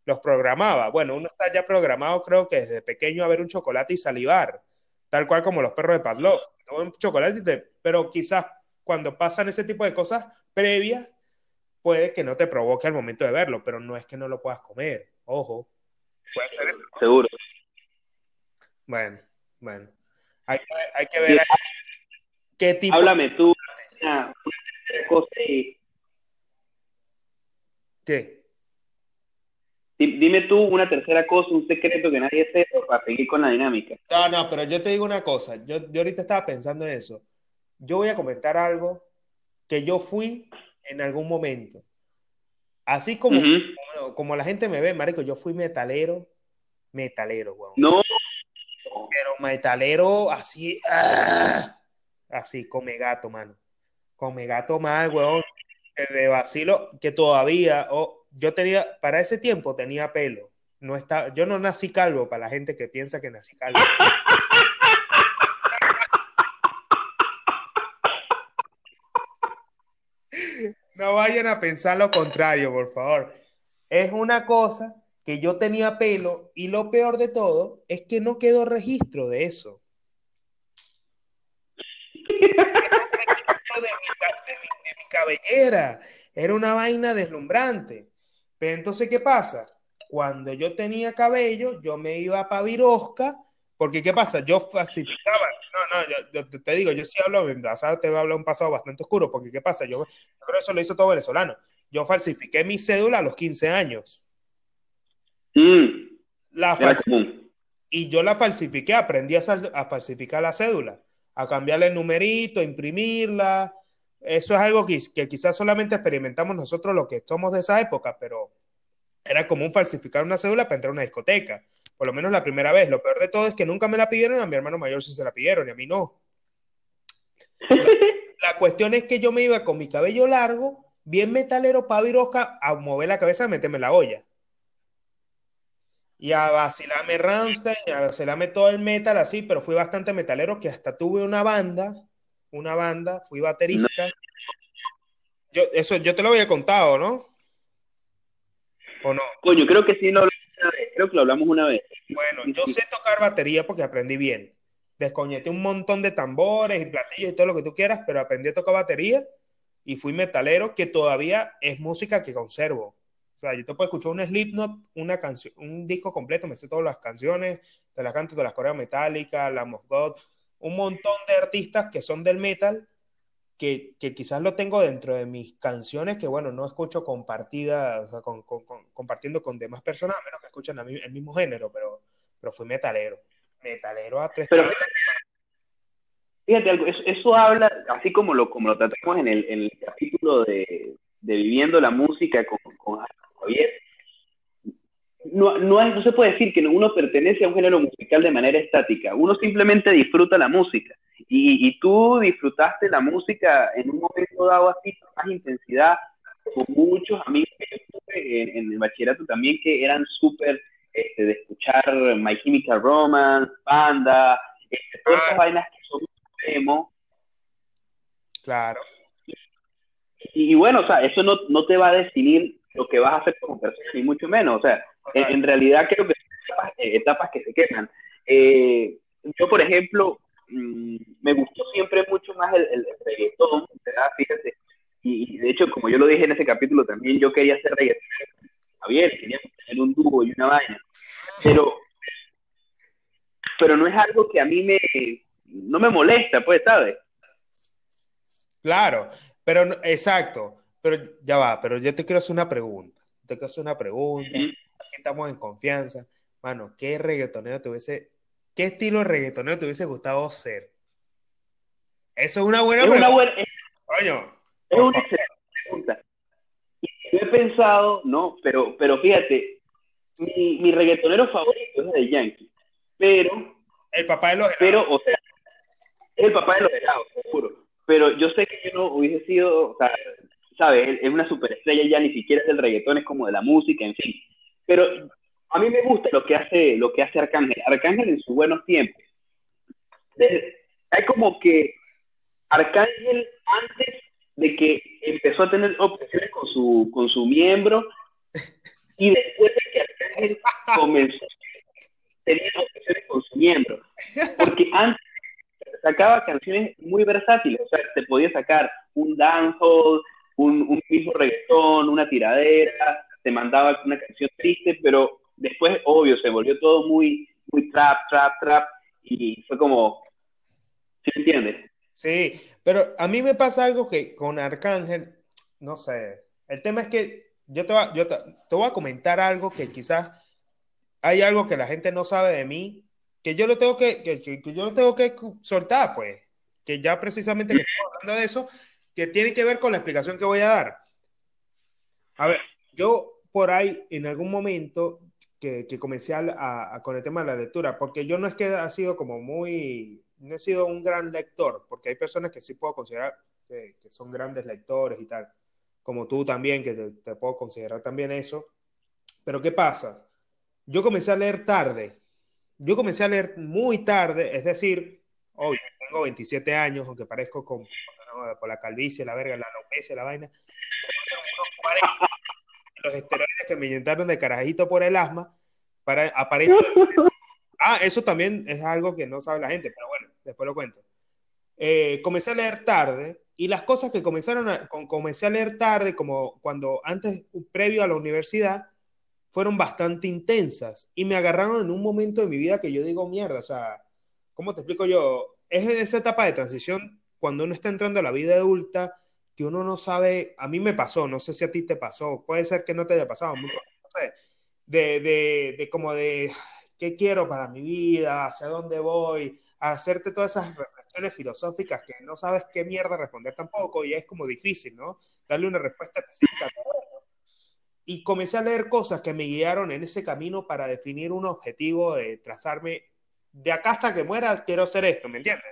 los programaba. Bueno, uno está ya programado, creo que desde pequeño a ver un chocolate y salivar, tal cual como los perros de Pavlov. Un chocolate, pero quizás cuando pasan ese tipo de cosas previas, puede que no te provoque al momento de verlo, pero no es que no lo puedas comer. Ojo. Puede ser eso. Seguro. Bueno, bueno. Hay, hay que ver qué tipo. Háblame tú, una, cosa ahí. ¿Qué? Dime tú una tercera cosa, un secreto que nadie sepa para seguir con la dinámica. No, no, pero yo te digo una cosa. Yo, yo ahorita estaba pensando en eso. Yo voy a comentar algo que yo fui en algún momento. Así como, como, la gente me ve, marico, yo fui metalero, metalero, weón. No. Pero metalero así, ¡ah! así, come gato, mano. Come gato mal, weón. De vacilo, que todavía, oh, yo tenía, para ese tiempo tenía pelo. No está, yo no nací calvo, para la gente que piensa que nací calvo. *laughs* No vayan a pensar lo contrario, por favor. Es una cosa que yo tenía pelo y lo peor de todo es que no quedó registro de eso. *laughs* de, mi, cabellera. Era una vaina deslumbrante. Pero entonces, ¿qué pasa? Cuando yo tenía cabello, yo me iba para Virosca, porque ¿qué pasa? Yo falsificaba no, no, yo, te digo, yo sí hablo, en pasado te voy a hablar un pasado bastante oscuro, porque ¿qué pasa? Yo, creo que eso lo hizo todo venezolano. Yo falsifiqué mi cédula a los 15 años. Mm. La y yo la falsifiqué, aprendí a, falsificar la cédula, a cambiarle el numerito, a imprimirla. Eso es algo que, que quizás solamente experimentamos nosotros los que somos de esa época, pero era común falsificar una cédula para entrar a una discoteca por lo menos la primera vez. Lo peor de todo es que nunca me la pidieron, a mi hermano mayor sí se la pidieron y a mí no. *laughs* La, cuestión es que yo me iba con mi cabello largo, bien metalero, para virosca, a mover la cabeza y meterme la olla. Y a vacilarme Ramstein, a vacilarme todo el metal así, pero fui bastante metalero que hasta tuve una banda, una banda, fui baterista. Yo, eso yo te lo había contado, ¿no? ¿O no? Coño, creo que sí no creo que lo hablamos una vez. Bueno, yo sé tocar batería porque aprendí bien. Descoñeté un montón de tambores y platillos y todo lo que tú quieras, pero aprendí a tocar batería y fui metalero, que todavía es música que conservo. O sea, yo te puedo escuchar un Slipknot, una canción, un disco completo, me sé todas las canciones, de las cantos de las Coreas Metálicas, la God, un montón de artistas que son del metal que, quizás lo tengo dentro de mis canciones que, bueno, no escucho compartida, o sea, con, compartiendo con demás personas, a menos que escuchen el mismo género, pero, pero fui metalero. Metalero a tres pero, Fíjate algo, eso, habla, así como lo, como lo tratamos en el, en el capítulo de, de, Viviendo la Música con, con Javier, no, no, no se puede decir que uno pertenece a un género musical de manera estática, uno simplemente disfruta la música. Y, y, tú disfrutaste la música en un momento dado así, con más intensidad, con muchos amigos que yo tuve en, el bachillerato también que eran súper este, de escuchar My Chemical Romance, banda, este, todas esas vainas que son emo. Claro. Y, bueno, o sea, eso no, no te va a definir lo que vas a hacer como persona, ni mucho menos. O sea, en, realidad creo que son etapas, que se quedan. Eh, yo, por ejemplo, Mm, me gustó siempre mucho más el, el, reggaetón, ¿verdad? Fíjate. Y, de hecho, como yo lo dije en ese capítulo también, yo quería hacer reggaetón Javier, queríamos tener un dúo y una vaina. Pero, pero no es algo que a mí me, no me molesta, pues, ¿sabes? Claro, pero exacto, pero ya va, pero yo te quiero hacer una pregunta. Te quiero hacer una pregunta. Aquí estamos en confianza. Mano, ¿qué reggaetonero te hubiese ¿qué estilo de reggaetonero te hubiese gustado ser? Eso es una buena pregunta. Una buena, es una excelente pregunta. Yo he pensado, no, pero, pero fíjate, mi, mi reggaetonero favorito es el Yankee, pero... El papá de los helados. Pero, o sea, es el papá de los helados, seguro. Pero yo sé que yo no hubiese sido, o sea, ¿sabes? Es una superestrella ya, ni siquiera es del reggaetón, es como de la música, en fin. Pero a mí me gusta lo que hace, lo que hace Arcángel. Arcángel en sus buenos tiempos. Hay como que Arcángel antes de que empezó a tener obsesiones con su, con su miembro y después de que Arcángel comenzó a tener obsesiones con su miembro. Porque antes sacaba canciones muy versátiles, o sea, te podía sacar un dancehall, un, un mismo reggaetón, una tiradera, te mandaba una canción triste, pero después, obvio, se volvió todo muy, muy trap, trap, trap, y fue como, ¿sí me entiendes? Sí, pero a mí me pasa algo que con Arcángel, no sé, el tema es que yo te, voy, yo te, voy a comentar algo que quizás hay algo que la gente no sabe de mí, que yo lo tengo que, que, que yo lo tengo que soltar, pues, que ya precisamente que estamos hablando de eso, que tiene que ver con la explicación que voy a dar. A ver, yo por ahí en algún momento que, que comencé a, a, con el tema de la lectura, porque yo no es que ha sido como muy, no he sido un gran lector, porque hay personas que sí puedo considerar que, que son grandes lectores y tal, como tú también, que te, te, puedo considerar también eso. Pero ¿qué pasa? Yo comencé a leer tarde. Yo comencé a leer muy tarde, es decir, hoy tengo 27 años, aunque parezco con, no, por la calvicie, la verga, la alopecia, la vaina. Los esteroides que me inyectaron de carajito por el asma, para aparentemente *laughs* Ah, eso también es algo que no sabe la gente, pero bueno, después lo cuento. Eh, comencé a leer tarde y las cosas que comenzaron a, comencé a leer tarde, como cuando antes, previo a la universidad, fueron bastante intensas y me agarraron en un momento de mi vida que yo digo, mierda, o sea, ¿cómo te explico yo? Es en esa etapa de transición, cuando uno está entrando a la vida adulta, que uno no sabe, a mí me pasó, no sé si a ti te pasó, puede ser que no te haya pasado, no sé, de, de, de como de, qué quiero para mi vida, hacia dónde voy, a hacerte todas esas reflexiones filosóficas que no sabes qué mierda responder tampoco y es como difícil, ¿no? Darle una respuesta específica a todo Y comencé a leer cosas que me guiaron en ese camino para definir un objetivo de trazarme, de acá hasta que muera, quiero hacer esto, ¿me entiendes?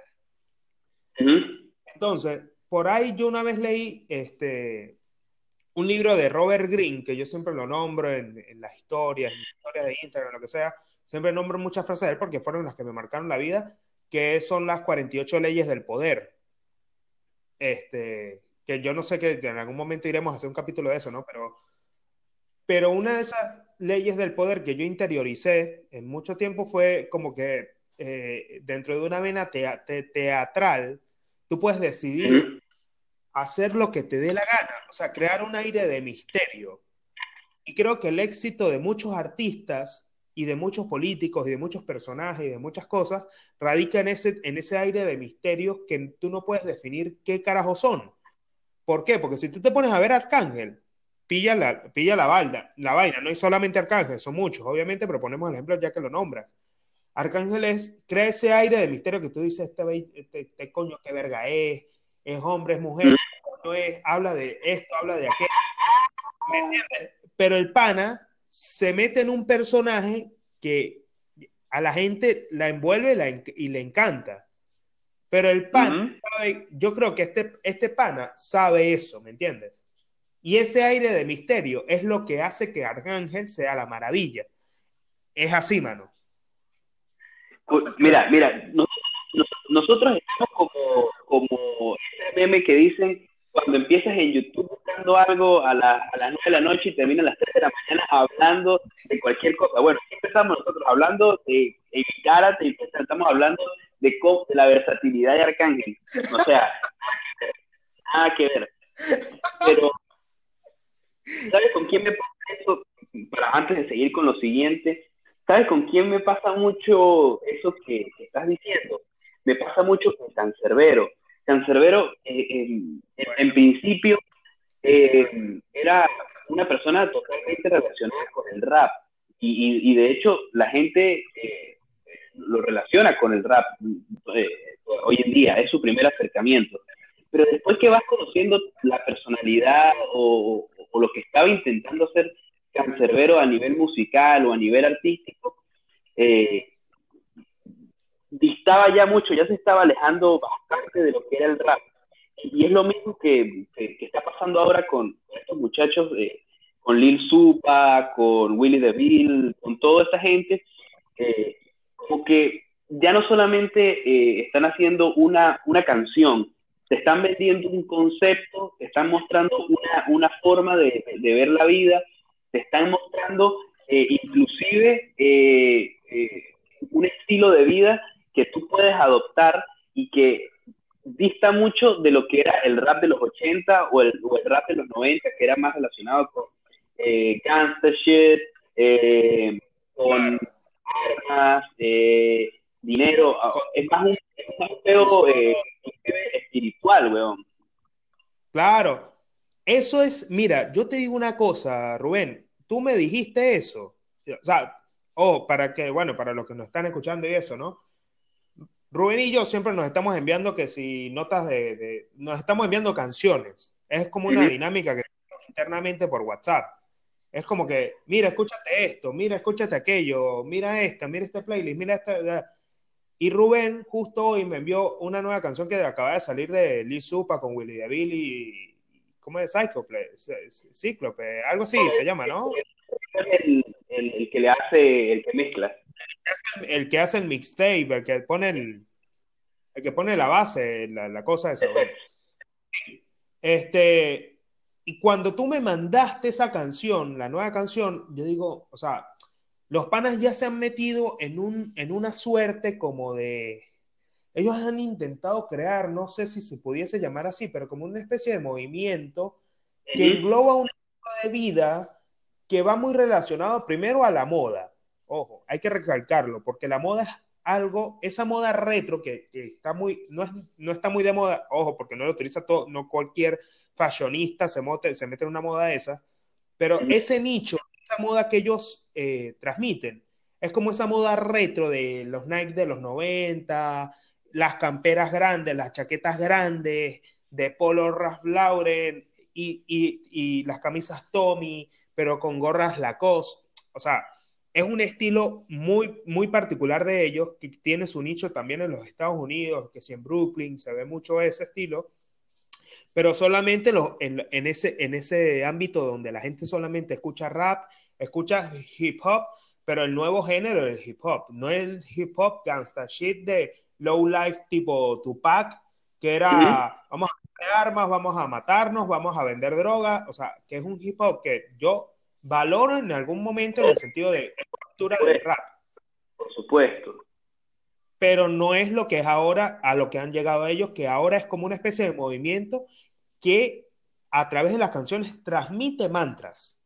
Uh -huh. Entonces, por ahí yo una vez leí este, un libro de Robert Greene, que yo siempre lo nombro en, en las historias, en las historias de Instagram, lo que sea, siempre nombro muchas frases de él porque fueron las que me marcaron la vida, que son las 48 leyes del poder. Este, que yo no sé que en algún momento iremos a hacer un capítulo de eso, ¿no? Pero, pero una de esas leyes del poder que yo interioricé en mucho tiempo fue como que eh, dentro de una vena te te teatral, tú puedes decidir hacer lo que te dé la gana, o sea, crear un aire de misterio. Y creo que el éxito de muchos artistas y de muchos políticos y de muchos personajes y de muchas cosas radica en ese, en ese aire de misterios que tú no puedes definir qué carajo son. ¿Por qué? Porque si tú te pones a ver Arcángel, pilla la, pilla la, balda, la vaina, no hay solamente Arcángel, son muchos, obviamente, pero ponemos el ejemplo ya que lo nombras. Arcángel es, crea ese aire de misterio que tú dices, este, este, este coño, qué verga es, es hombre, es mujer, no es, habla de esto, habla de aquello. ¿Me entiendes? Pero el pana se mete en un personaje que a la gente la envuelve la y le encanta. Pero el pana, uh -huh. sabe, yo creo que este, este pana sabe eso, ¿me entiendes? Y ese aire de misterio es lo que hace que Arcángel sea la maravilla. Es así, mano. Pues, mira, mira, nosotros, nosotros estamos como, como ese meme que dicen cuando empiezas en YouTube buscando algo a, la, a las 9 de la noche y terminas a las 3 de la mañana hablando de cualquier cosa. Bueno, empezamos nosotros hablando de Karate y estamos hablando de, de, la versatilidad de Arcángel. O sea, nada que ver. Pero, ¿sabes con quién me pasa eso? Para antes de seguir con lo siguiente, ¿sabes con quién me pasa mucho eso que, que estás diciendo? Me pasa mucho con Cancerbero Cancerbero, eh, en, en, principio, eh, era una persona totalmente relacionada con el rap. Y, y, de hecho, la gente eh, lo relaciona con el rap eh, hoy en día, es su primer acercamiento. Pero después que vas conociendo la personalidad o, o lo que estaba intentando hacer Cancerbero a nivel musical o a nivel artístico, eh, distaba ya mucho, ya se estaba alejando bastante de lo que era el rap. Y es lo mismo que, que, está pasando ahora con estos muchachos, eh, con Lil Supa, con Willy DeVille, con toda esta gente, eh, como que ya no solamente eh, están haciendo una, una canción, te están vendiendo un concepto, te están mostrando una, una forma de, de, ver la vida, te están mostrando eh, inclusive eh, un estilo de vida que tú puedes adoptar y que dista mucho de lo que era el rap de los 80 o el, o el rap de los 90, que era más relacionado con eh, gangster shit, eh, con armas, eh, dinero. Es más un, es un pedo eh, espiritual, weón. Claro, eso es, mira, yo te digo una cosa, Rubén, tú me dijiste eso, o sea, oh, para que, bueno, para los que nos están escuchando y eso, ¿no? Rubén y yo siempre nos estamos enviando que si notas de, nos estamos enviando canciones, es como una dinámica que tenemos internamente por WhatsApp. Es como que, mira, escúchate esto, mira, escúchate aquello, mira esta, mira este playlist, mira esta. Y Rubén justo hoy me envió una nueva canción que acaba de salir de Lee Supa con Willy DeVille y, ¿cómo es? Cyclope, Cíclope, algo así se llama, ¿no? El, el, que le hace, el que mezcla. El que hace el mixtape, el que pone el, el que pone la base, la, la cosa esa. Este, y cuando tú me mandaste esa canción, la nueva canción, yo digo, o sea, los panas ya se han metido en, un, en una suerte como de... Ellos han intentado crear, no sé si se pudiese llamar así, pero como una especie de movimiento que engloba un estilo de vida que va muy relacionado primero a la moda. Ojo, hay que recalcarlo, porque la moda es algo, esa moda retro que, está muy, no, no está muy de moda, ojo, porque no lo utiliza todo, no cualquier fashionista se, se mete en una moda esa, pero ese nicho moda que ellos eh, transmiten. Es como esa moda retro de los Nike de los 90, las camperas grandes, las chaquetas grandes, de Polo Ralph Lauren y, y, las camisas Tommy, pero con gorras Lacoste. O sea, es un estilo muy, muy particular de ellos, que tiene su nicho también en los Estados Unidos, que si en Brooklyn se ve mucho ese estilo, pero solamente en, en, ese, en ese ámbito donde la gente solamente escucha rap escucha hip hop, pero el nuevo género del hip hop, no el hip hop gangsta shit de low life tipo Tupac, que era vamos a armas, vamos a matarnos, vamos a vender droga, o sea, que es un hip hop que yo valoro en algún momento en el sentido de cultura del rap. Por supuesto. Pero no es lo que es ahora, a lo que han llegado ellos, que ahora es como una especie de movimiento que a través de las canciones transmite mantras.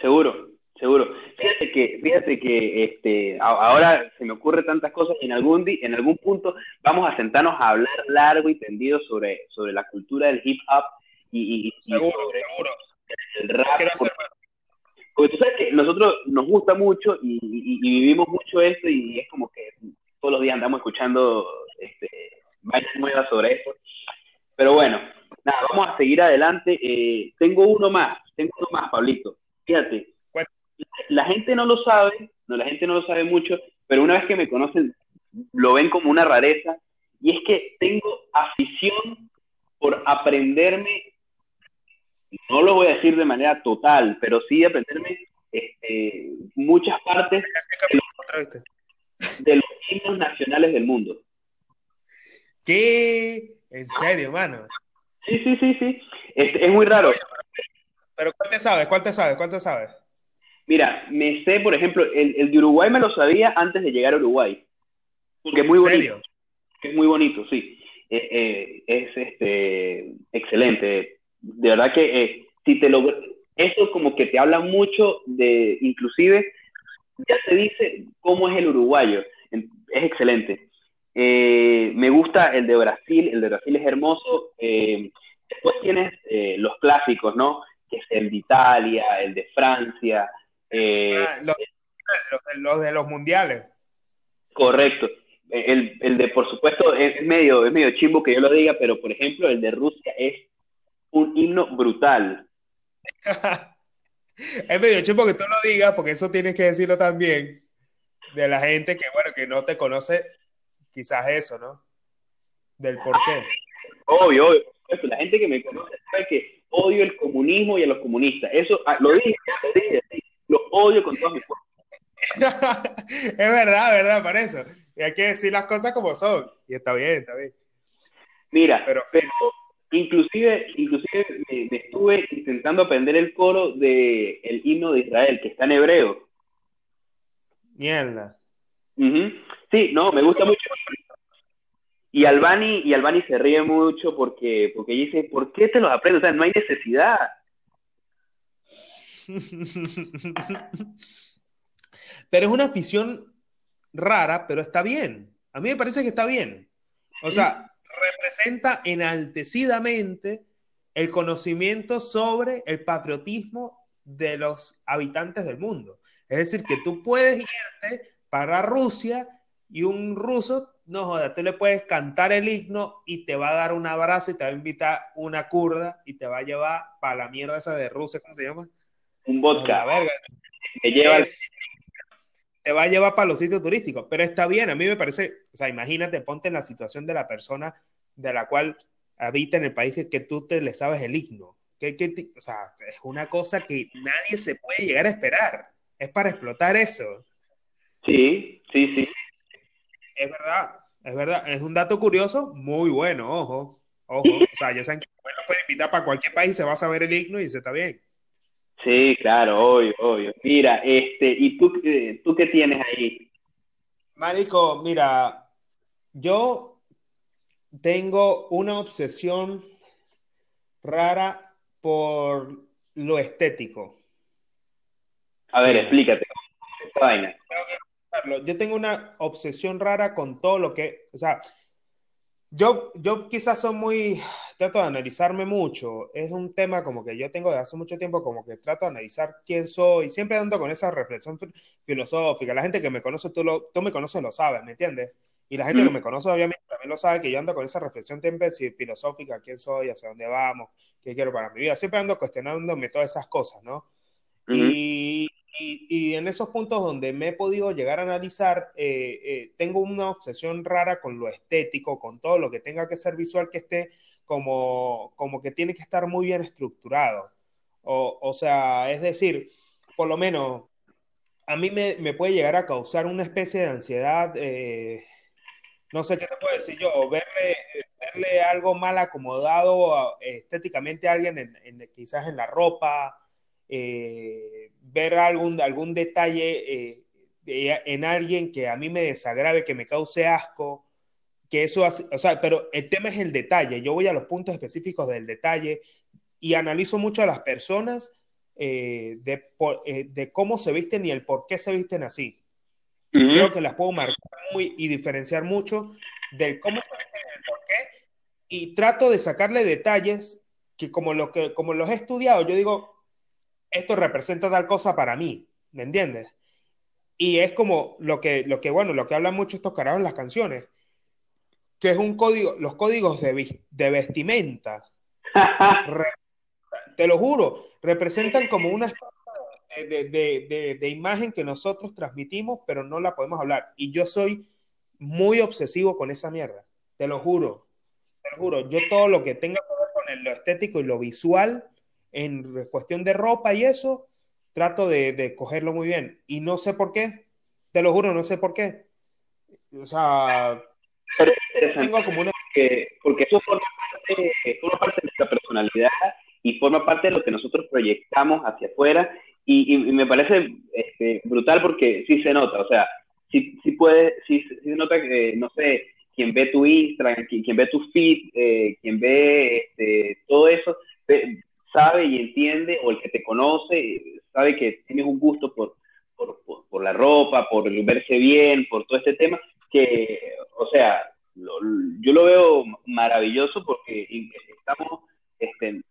Seguro, seguro. Fíjate que, fíjate que este, ahora se me ocurre tantas cosas, en algún, en algún punto vamos a sentarnos a hablar largo y tendido sobre, sobre la cultura del hip hop y, seguro, seguro. el rap. Porque, tú sabes que nosotros nos gusta mucho y, vivimos mucho esto y es como que todos los días andamos escuchando este, vainas nuevas sobre esto. Pero bueno, nada, vamos a seguir adelante. Eh, tengo uno más, tengo uno más, Pablito. Fíjate, la gente no lo sabe, no, la gente no lo sabe mucho, pero una vez que me conocen, lo ven como una rareza, y es que tengo afición por aprenderme, no lo voy a decir de manera total, pero sí aprenderme este, muchas partes de los, himnos nacionales del mundo. ¿Qué? ¿En serio, mano? Sí, sí, sí, sí. Es, es muy raro. Pero ¿cuál te sabes? ¿Cuál te sabes? ¿Cuál te sabes? Mira, me sé, por ejemplo, el, de Uruguay me lo sabía antes de llegar a Uruguay. Porque es muy bonito. Es muy bonito, sí. Eh, eh, es este excelente. De verdad que eh, si te lo eso como que te habla mucho de, inclusive, ya se dice cómo es el uruguayo. Es excelente. me gusta el de Brasil, el de Brasil es hermoso. después tienes los clásicos, ¿no? Que es el de Italia, el de Francia, eh, ah, los, de los mundiales. Correcto. El, el, de, por supuesto, es medio, es medio chimbo que yo lo diga, pero por ejemplo, el de Rusia es un himno brutal. *laughs* es medio chimbo que tú lo digas, porque eso tienes que decirlo también de la gente que, bueno, que no te conoce, quizás eso, ¿no? Del por qué. Obvio, obvio. La gente que me conoce sabe que odio el comunismo y a los comunistas. Eso ah, lo dije, lo dije, lo odio con todo mi cuerpo. es verdad, verdad, para eso. Y hay que decir las cosas como son. Y está bien, está bien. Mira, pero, inclusive, inclusive me, estuve intentando aprender el coro del el himno de Israel, que está en hebreo. Mierda. Sí, no, me gusta mucho. Y Albani, y Albani se ríe mucho porque, porque dice, ¿por qué te los aprendes? O sea, no hay necesidad. *laughs* pero es una afición rara, pero está bien. A mí me parece que está bien. O sea, representa enaltecidamente el conocimiento sobre el patriotismo de los habitantes del mundo. Es decir, que tú puedes irte para Rusia y un ruso, no joda, tú le puedes cantar el himno y te va a dar un abrazo y te va a invitar una curda y te va a llevar para la mierda esa de Rusia, ¿cómo se llama? Un vodka. verga. Te va a llevar para los sitios turísticos, pero está bien, a mí me parece, o sea, imagínate, ponte en la situación de la persona de la cual habita en el país que tú te le sabes el himno. Que, que, o sea, es una cosa que nadie se puede llegar a esperar. Es para explotar eso. Sí, sí, sí. Es verdad, es verdad. Es un dato curioso, muy bueno, ojo. Ojo. O sea, ya saben que bueno, puede invitar para cualquier país, se va a saber el himno y se está bien. Sí, claro, obvio, obvio. Mira, este, ¿y tú, eh, tú qué tienes ahí? Marico, mira, yo tengo una obsesión rara por lo estético. A ver, explícate. vaina. Yo tengo una obsesión rara con todo lo que, o sea, yo, yo quizás soy muy, *sighs* trato de analizarme mucho. Es un tema como que yo tengo de hace mucho tiempo, como que trato de analizar quién soy, siempre ando con esa reflexión filosófica. La gente que me conoce, tú, lo, tú me conoces, lo sabes, ¿me entiendes? Y la gente que me conoce, obviamente, también lo sabe que yo ando con esa reflexión siempre filosófica, quién soy, hacia dónde vamos, qué quiero para mi vida. Siempre ando cuestionándome todas esas cosas, ¿no? y, y, en esos puntos donde me he podido llegar a analizar, eh, eh, tengo una obsesión rara con lo estético, con todo lo que tenga que ser visual que esté como, como que tiene que estar muy bien estructurado. O, o sea, es decir, por lo menos a mí me, me, puede llegar a causar una especie de ansiedad eh, no sé qué te puedo decir yo, verle, verle algo mal acomodado estéticamente a alguien, en, quizás en la ropa, eh, ver algún, algún detalle eh, en alguien que a mí me desagrave, que me cause asco, que eso hace, o sea, pero el tema es el detalle, yo voy a los puntos específicos del detalle y analizo mucho a las personas eh, de, de cómo se visten y el por qué se visten así. Creo que las puedo marcar muy, y diferenciar mucho del cómo se ven y el por qué. Y trato de sacarle detalles que como, lo que como los he estudiado, yo digo, esto representa tal cosa para mí, ¿me entiendes? Y es como lo que, lo que bueno, lo que hablan mucho estos carajos en las canciones, que es un código, los códigos de, de vestimenta. te lo juro, representan como una de, imagen que nosotros transmitimos, pero no la podemos hablar. Y yo soy muy obsesivo con esa mierda, te lo juro, te lo juro. Yo todo lo que tenga que ver con lo estético y lo visual, en cuestión de ropa y eso, trato de, cogerlo muy bien. Y no sé por qué, te lo juro, no sé por qué. O sea, tengo como una... porque eso forma parte, forma parte de nuestra personalidad y forma parte de lo que nosotros proyectamos hacia afuera y, me parece este, brutal porque sí se nota, o sea, sí, sí puede, sí, sí se nota que, no sé, quien ve tu Instagram, quien, ve tu feed, eh, quien ve este, todo eso, sabe y entiende, o el que te conoce, sabe que tienes un gusto por, por, por, la ropa, por verse bien, por todo este tema, que, o sea, yo lo veo maravilloso porque estamos este,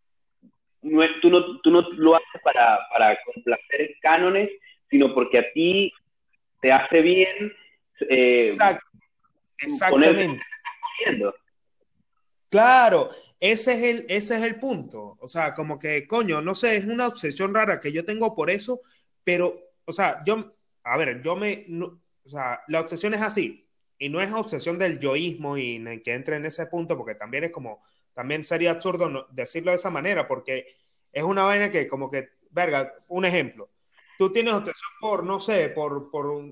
no tú, no, tú no lo haces para, para complacer cánones, sino porque a ti te hace bien. Eh, Exacto. Exactamente. Claro, ese es, el, ese es el punto. O sea, como que, coño, no sé, es una obsesión rara que yo tengo por eso, pero, o sea, yo, a ver, yo me, o sea, la obsesión es así, y no es obsesión del yoísmo y que entre en ese punto, porque también es como, también sería absurdo decirlo de esa manera, porque es una vaina que como que, verga, un ejemplo, tú tienes obsesión por, no sé, por, por,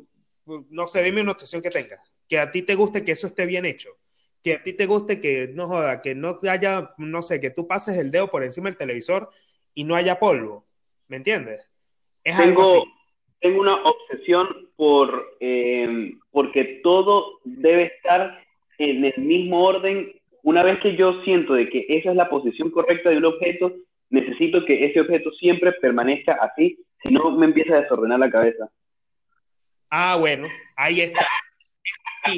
no sé, dime una obsesión que tengas, que a ti te guste que eso esté bien hecho, que a ti te guste que, no joda, que no haya, no sé, que tú pases el dedo por encima del televisor y no haya polvo, ¿me entiendes? Es tengo, algo así. Tengo una obsesión por, eh, porque todo debe estar en el mismo orden una vez que yo siento de que esa es la posición correcta de un objeto, necesito que ese objeto siempre permanezca así, si no me empieza a desordenar la cabeza. Ah, bueno, ahí está. A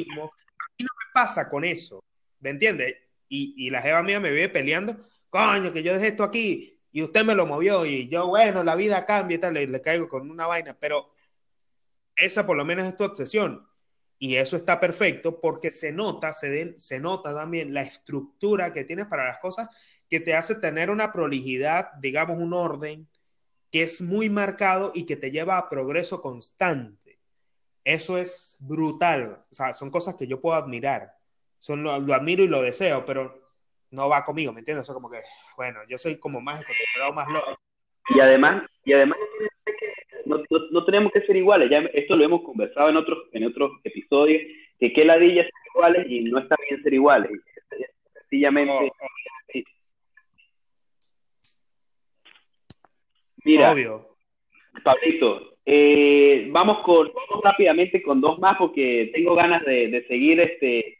mí no me pasa con eso, ¿me entiendes? y, y la jeva mía me vive peleando, coño, que yo dejé esto aquí y usted me lo movió y yo, bueno, la vida cambia y tal, le, le caigo con una vaina, pero esa por lo menos es tu obsesión. Y eso está perfecto porque se nota, se, de, se nota también la estructura que tienes para las cosas que te hace tener una prolijidad, digamos, un orden que es muy marcado y que te lleva a progreso constante. Eso es brutal. O sea, son cosas que yo puedo admirar. Son, lo, lo admiro y lo deseo, pero no va conmigo, ¿me entiendes? O sea, como que, bueno, yo soy como más loco. Y además, y además no, no, no, tenemos que ser iguales. Ya esto lo hemos conversado en otros, en otros episodios, que qué ladilla ser iguales y no está bien ser iguales. Sencillamente. Oh, oh. Mira, Obvio. Pablito, eh, vamos con rápidamente con dos más porque tengo ganas de, de seguir este.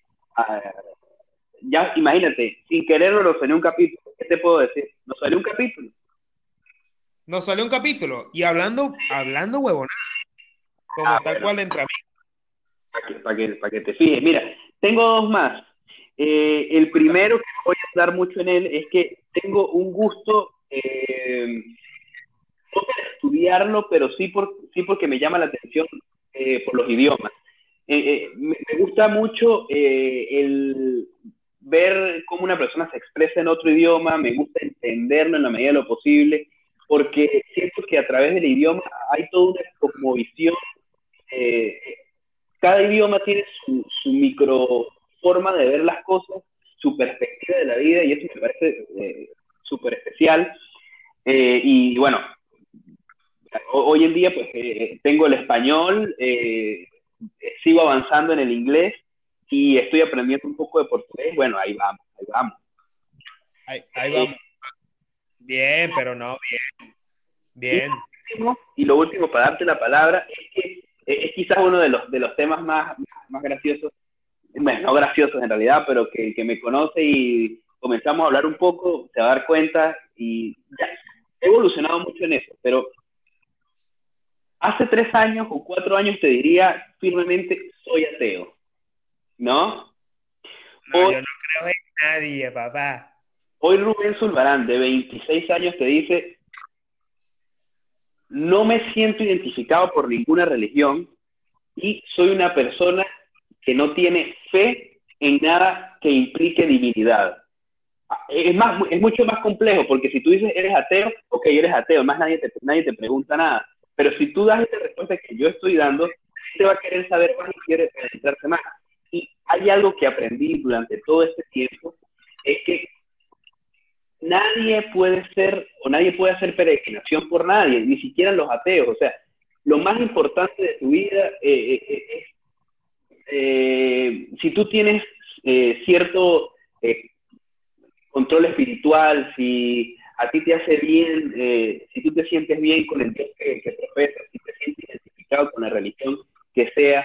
ya imagínate, sin quererlo nos salió un capítulo. ¿Qué te puedo decir? Nos salió un capítulo. Nos salió un capítulo. Y hablando, hablando huevonada, como ah, tal bueno. cual entre. Para que, para, que, para que te fijes. Mira, tengo dos más. Eh, el primero que voy a dar mucho en él es que tengo un gusto, eh, no estudiarlo, pero sí, por, sí porque me llama la atención eh, por los idiomas. Eh, eh, me, gusta mucho el ver cómo una persona se expresa en otro idioma, me gusta entenderlo en la medida de lo posible porque siento que a través del idioma hay toda una cosmovisión. Eh, cada idioma tiene su, su, micro forma de ver las cosas, su perspectiva de la vida, y eso me parece eh, súper especial. Eh, y bueno, hoy en día pues eh, tengo el español, eh, sigo avanzando en el inglés y estoy aprendiendo un poco de portugués. Bueno, ahí vamos, ahí vamos. Ahí, ahí vamos. Bien, pero no, bien. Bien. Y lo último, para darte la palabra, es que eh, es quizás uno de los, de los temas más, más graciosos, bueno, no graciosos en realidad, pero que, que me conoce y comenzamos a hablar un poco, se va a dar cuenta y ya, he evolucionado mucho en eso, pero hace tres años o cuatro años te diría firmemente, soy ateo, ¿no? No, Hoy, yo no creo en nadie, papá. Hoy Rubén Zulbarán, de 26 años, te dice, no me siento identificado por ninguna religión y soy una persona que no tiene fe en nada que implique divinidad. Es, más, es mucho más complejo, porque si tú dices eres ateo, ok, eres ateo, más nadie te, nadie te pregunta nada. Pero si tú das esta respuesta que yo estoy dando, te va a querer saber más y quiere penetrarse más. Y hay algo que aprendí durante todo este tiempo, es que nadie puede ser o nadie puede hacer peregrinación por nadie, ni siquiera los ateos. O sea, lo más importante de tu vida eh, eh, eh es eh, si tú tienes eh, cierto control espiritual, si a ti te hace bien, si tú te sientes bien con el Dios que, que si te sientes identificado con la religión que sea,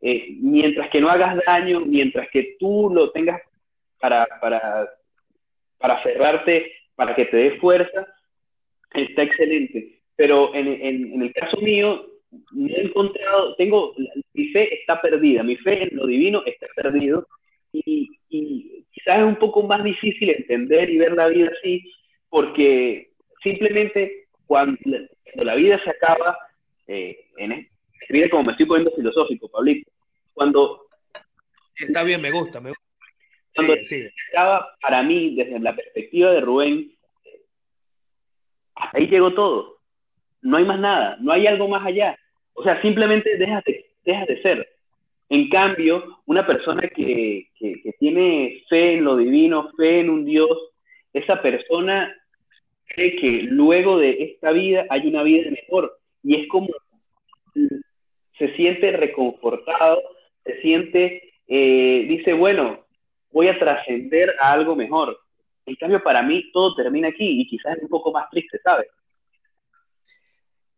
mientras que no hagas daño, mientras que tú lo tengas para, para para cerrarte, para que te dé fuerza, está excelente. Pero en, en, en, el caso mío, no he encontrado, tengo, mi fe está perdida, mi fe en lo divino está perdido y, y quizás es un poco más difícil entender y ver la vida así, porque simplemente cuando, cuando la vida se acaba, eh, en mira como me estoy poniendo filosófico, Pablito, cuando... Está bien, me gusta, me gusta. Cuando sí, sí. estaba para mí, desde la perspectiva de Rubén, hasta ahí llegó todo. No hay más nada, no hay algo más allá. O sea, simplemente dejas de, dejas de ser. En cambio, una persona que, que, que tiene fe en lo divino, fe en un Dios, esa persona cree que luego de esta vida hay una vida mejor. Y es como se siente reconfortado, se siente, eh, dice, bueno, voy a trascender a algo mejor. En cambio, para mí todo termina aquí y quizás es un poco más triste, ¿sabes?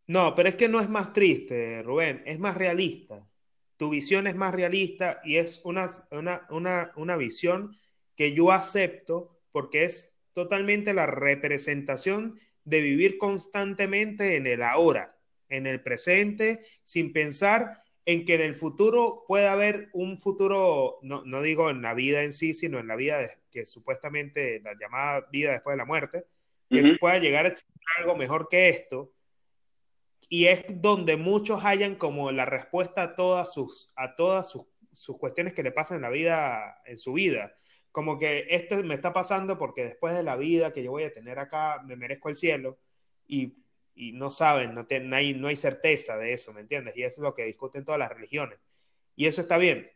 No, pero es que no es más triste, Rubén, es más realista. Tu visión es más realista y es una, una, una, una visión que yo acepto porque es totalmente la representación de vivir constantemente en el ahora, en el presente, sin pensar en que en el futuro puede haber un futuro, no, no digo en la vida en sí, sino en la vida que supuestamente, la llamada vida después de la muerte, que pueda llegar a existir algo mejor que esto. Y es donde muchos hayan como la respuesta a todas sus, a todas sus, sus cuestiones que le pasan en la vida, en su vida. Como que esto me está pasando porque después de la vida que yo voy a tener acá, me merezco el cielo. Y y no saben, no, no, hay, no hay certeza de eso, ¿me entiendes? Y eso es lo que discuten todas las religiones. Y eso está bien.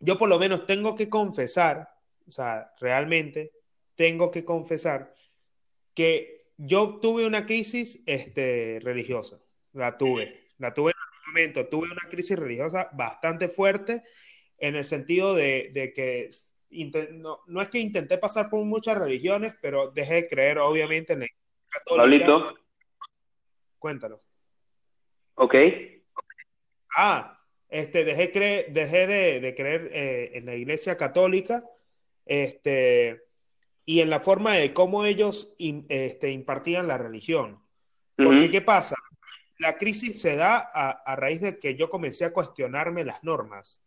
Yo por lo menos tengo que confesar, o sea, realmente tengo que confesar que yo tuve una crisis este, religiosa. La tuve. La tuve en algún momento. Tuve una crisis religiosa bastante fuerte en el sentido de, de que no, no, es que intenté pasar por muchas religiones, pero dejé de creer obviamente en la católica. Cuéntalo. Ok. Ah, este, dejé, cre dejé de, creer eh, en la iglesia católica este, y en la forma de cómo ellos este, impartían la religión. Porque, ¿qué pasa? La crisis se da a, a, raíz de que yo comencé a cuestionarme las normas.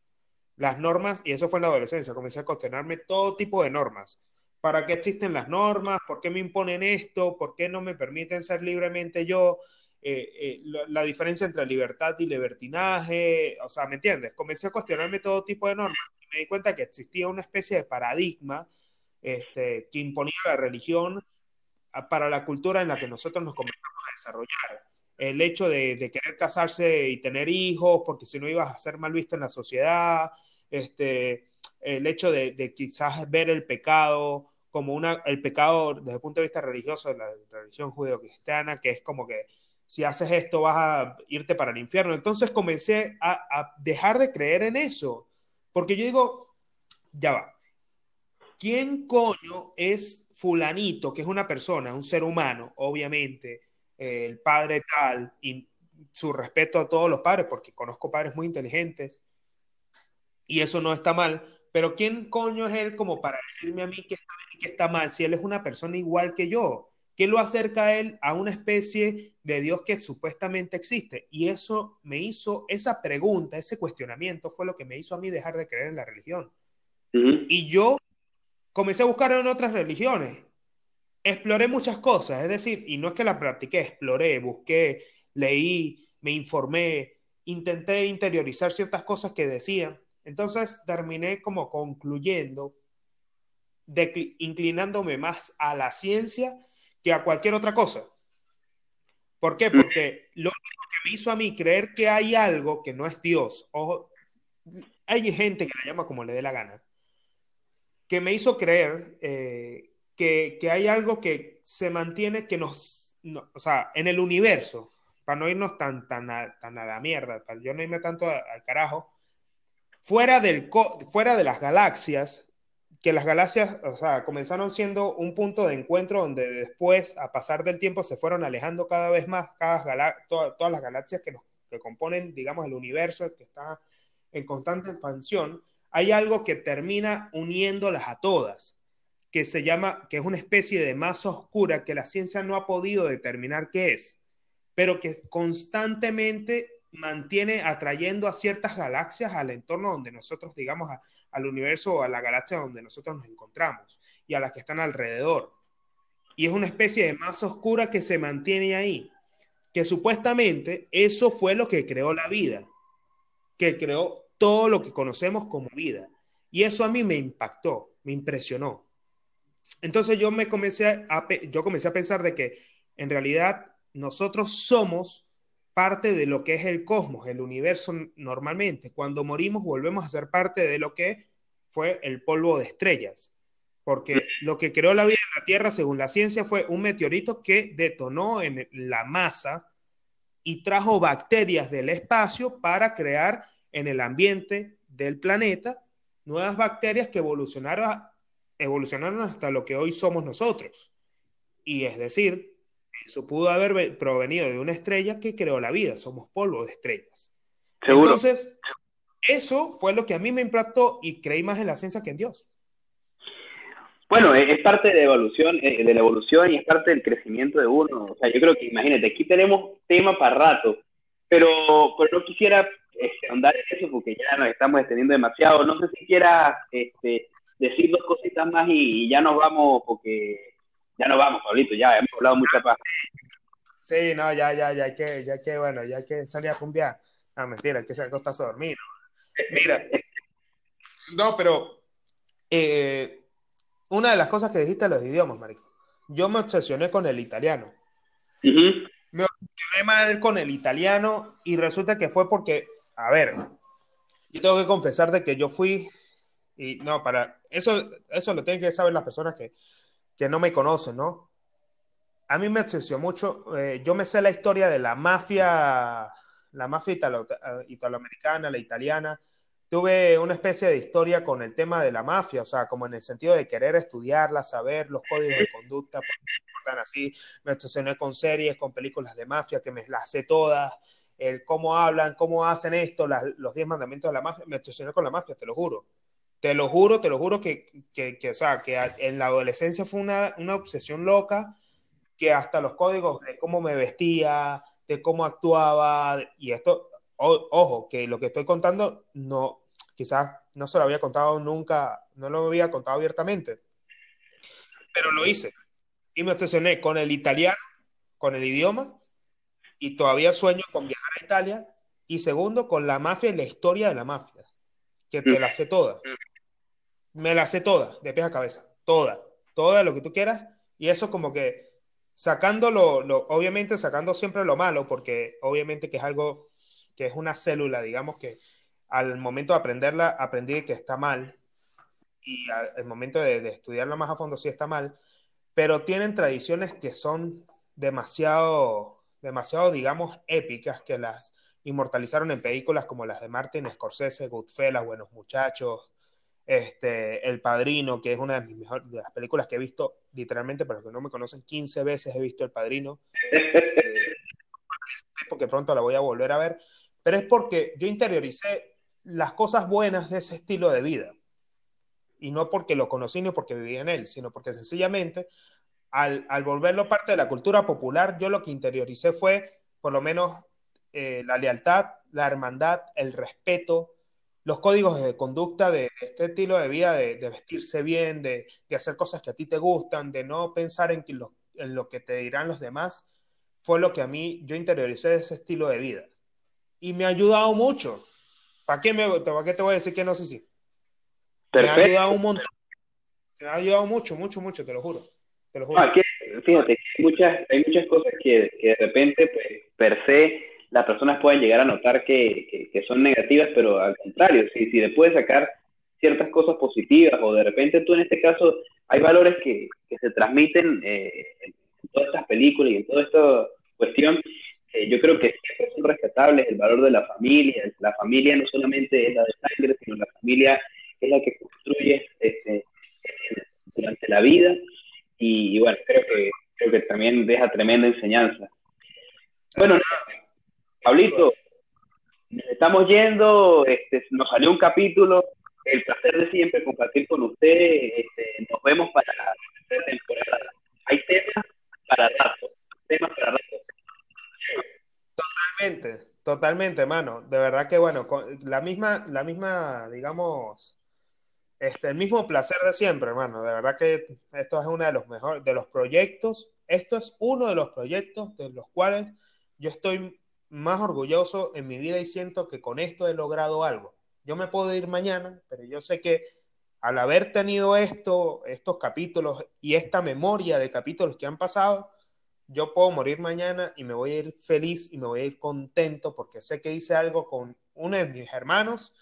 Las normas, y eso fue en la adolescencia, comencé a cuestionarme todo tipo de normas. ¿Para qué existen las normas? ¿Por qué me imponen esto? ¿Por qué no me permiten ser libremente yo? Eh, eh, la, diferencia entre libertad y libertinaje, o sea, ¿me entiendes? Comencé a cuestionarme todo tipo de normas y me di cuenta que existía una especie de paradigma este, que imponía la religión para la cultura en la que nosotros nos comenzamos a desarrollar. El hecho de, querer casarse y tener hijos, porque si no ibas a ser mal visto en la sociedad, este, el hecho de, de quizás ver el pecado como una, el pecado desde el punto de vista religioso de la religión judeo-cristiana, que es como que si haces esto vas a irte para el infierno. Entonces comencé a, dejar de creer en eso, porque yo digo, ya va, ¿quién coño es fulanito, que es una persona, un ser humano, obviamente, eh, el padre tal, y su respeto a todos los padres, porque conozco padres muy inteligentes, y eso no está mal, pero ¿quién coño es él como para decirme a mí que está bien y que está mal, si él es una persona igual que yo? ¿Qué lo acerca a él a una especie de Dios que supuestamente existe? Y eso me hizo, esa pregunta, ese cuestionamiento fue lo que me hizo a mí dejar de creer en la religión. Y yo comencé a buscar en otras religiones. Exploré muchas cosas, es decir, y no es que la practiqué, exploré, busqué, leí, me informé, intenté interiorizar ciertas cosas que decían. Entonces terminé como concluyendo, inclinándome más a la ciencia que a cualquier otra cosa. ¿Por qué? Porque lo único que me hizo a mí creer que hay algo que no es Dios, ojo, hay gente que la llama como le dé la gana, que me hizo creer eh, que, que, hay algo que se mantiene, que nos, o sea, en el universo, para no irnos tan, tan, a, tan a la mierda, para yo no irme tanto al carajo, fuera, del, fuera de las galaxias, que las galaxias, o sea, comenzaron siendo un punto de encuentro donde después, a pasar del tiempo, se fueron alejando cada vez más, cada todas las galaxias que, nos, que componen, digamos, el universo que está en constante expansión, hay algo que termina uniéndolas a todas, que se llama, que es una especie de masa oscura que la ciencia no ha podido determinar qué es, pero que constantemente mantiene atrayendo a ciertas galaxias al entorno donde nosotros, digamos, al universo o a la galaxia donde nosotros nos encontramos y a las que están alrededor. Y es una especie de masa oscura que se mantiene ahí, que supuestamente eso fue lo que creó la vida, que creó todo lo que conocemos como vida. Y eso a mí me impactó, me impresionó. Entonces yo me comencé a, yo comencé a pensar de que en realidad nosotros somos parte de lo que es el cosmos, el universo normalmente. Cuando morimos volvemos a ser parte de lo que fue el polvo de estrellas, porque lo que creó la vida en la Tierra, según la ciencia, fue un meteorito que detonó en la masa y trajo bacterias del espacio para crear en el ambiente del planeta nuevas bacterias que evolucionaron, evolucionaron hasta lo que hoy somos nosotros. Y es decir, eso pudo haber provenido de una estrella que creó la vida. Somos polvo de estrellas. Entonces, eso fue lo que a mí me impactó y creí más en la ciencia que en Dios. Bueno, es parte de la evolución, eh, de la evolución y es parte del crecimiento de uno. O sea, yo creo que, imagínate, aquí tenemos tema para rato, pero, pero no quisiera este, andar en eso porque ya nos estamos extendiendo demasiado. No sé si quieras este, decir dos cositas más y, ya nos vamos porque ya nos vamos, Pablito, ya hemos hablado mucha paz. Sí, no, ya, ya, ya que, ya que, bueno, ya que salir a cumbiar. No, mentira, que se acostarse a dormir. Mira, no, pero eh, una de las cosas que dijiste los idiomas, marico. Yo me obsesioné con el italiano. Me obsesioné mal con el italiano y resulta que fue porque, a ver, yo tengo que confesar de que yo fui y no, para eso, eso lo tienen que saber las personas que, que no me conocen, ¿no? A mí me obsesionó mucho, eh, yo me sé la historia de la mafia, la mafia eh, italoamericana, la italiana, tuve una especie de historia con el tema de la mafia, o sea, como en el sentido de querer estudiarla, saber los códigos de conducta, por qué se importan así. Me obsesioné con series, con películas de mafia, que me las sé todas, el cómo hablan, cómo hacen esto, los 10 mandamientos de la mafia. Me obsesioné con la mafia, te lo juro. Te lo juro, te lo juro que, que, que o sea, que en la adolescencia fue una, una obsesión loca, que hasta los códigos de cómo me vestía, de cómo actuaba, y esto, ojo, que lo que estoy contando no, quizás no se lo había contado nunca, no lo había contado abiertamente, pero lo hice. Y me obsesioné con el italiano, con el idioma, y todavía sueño con viajar a Italia. Y segundo, con la mafia y la historia de la mafia, que te la sé toda. Me la sé toda, de pies a cabeza, toda, toda lo que tú quieras. Y eso como que sacándolo, lo, obviamente sacando siempre lo malo, porque obviamente que es algo que es una célula, digamos que al momento de aprenderla aprendí que está mal y al momento de, estudiarla más a fondo sí está mal, pero tienen tradiciones que son demasiado, demasiado, digamos, épicas que las inmortalizaron en películas como las de Martin Scorsese, Goodfellas, Buenos Muchachos, este, El Padrino, que es una de mis mejores de las películas que he visto, literalmente, para los que no me conocen, 15 veces he visto El Padrino. *laughs* porque pronto la voy a volver a ver pero es porque yo interioricé las cosas buenas de ese estilo de vida. Y no porque lo conocí ni porque vivía en él, sino porque sencillamente al, volverlo parte de la cultura popular, yo lo que interioricé fue por lo menos eh, la lealtad, la hermandad, el respeto, los códigos de conducta de este estilo de vida, de, vestirse bien, de, hacer cosas que a ti te gustan, de no pensar en, en lo que te dirán los demás, fue lo que a mí yo interioricé de ese estilo de vida y me ha ayudado mucho. ¿Para qué, me, ¿Para qué te voy a decir que no sé si? Me ha ayudado un montón. Me ha ayudado mucho, mucho, mucho, te lo juro. Te lo juro. Ah, fíjate, hay muchas, hay muchas cosas que, que de repente, pues, per se, las personas pueden llegar a notar que, que, son negativas, pero al contrario, si, si le puedes sacar ciertas cosas positivas o de repente tú en este caso hay valores que, que se transmiten eh, en todas estas películas y en toda esta cuestión eh, yo creo que siempre son rescatables el valor de la familia. La familia no solamente es la de sangre, sino la familia es la que construye este, durante la vida. Y, bueno, creo que, creo que también deja tremenda enseñanza. Bueno, Pablito, nos estamos yendo, este, nos salió un capítulo, el placer de siempre compartir con usted, este, nos vemos para la temporada. Hay temas para rato, temas para rato. Totalmente, totalmente, hermano. De verdad que bueno, la misma, la misma, digamos, este, el mismo placer de siempre, hermano. De verdad que esto es uno de los mejores, de los proyectos, esto es uno de los proyectos de los cuales yo estoy más orgulloso en mi vida y siento que con esto he logrado algo. Yo me puedo ir mañana, pero yo sé que al haber tenido esto, estos capítulos y esta memoria de capítulos que han pasado, yo puedo morir mañana y me voy a ir feliz y me voy a ir contento porque sé que hice algo con uno de mis hermanos,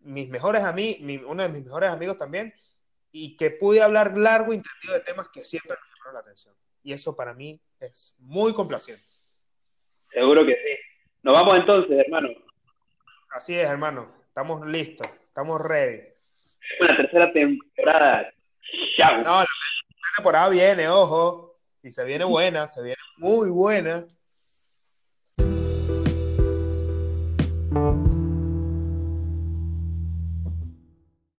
mis mejores amigos, uno de mis mejores amigos también, y que pude hablar largo y entendido de temas que siempre me llamaron la atención. Y eso para mí es muy complaciente. Seguro que sí. Nos vamos entonces, hermano. Así es, hermano. Estamos listos, estamos ready. La tercera temporada. Chao. No, la temporada viene, ojo. Y se viene buena, se viene muy buena.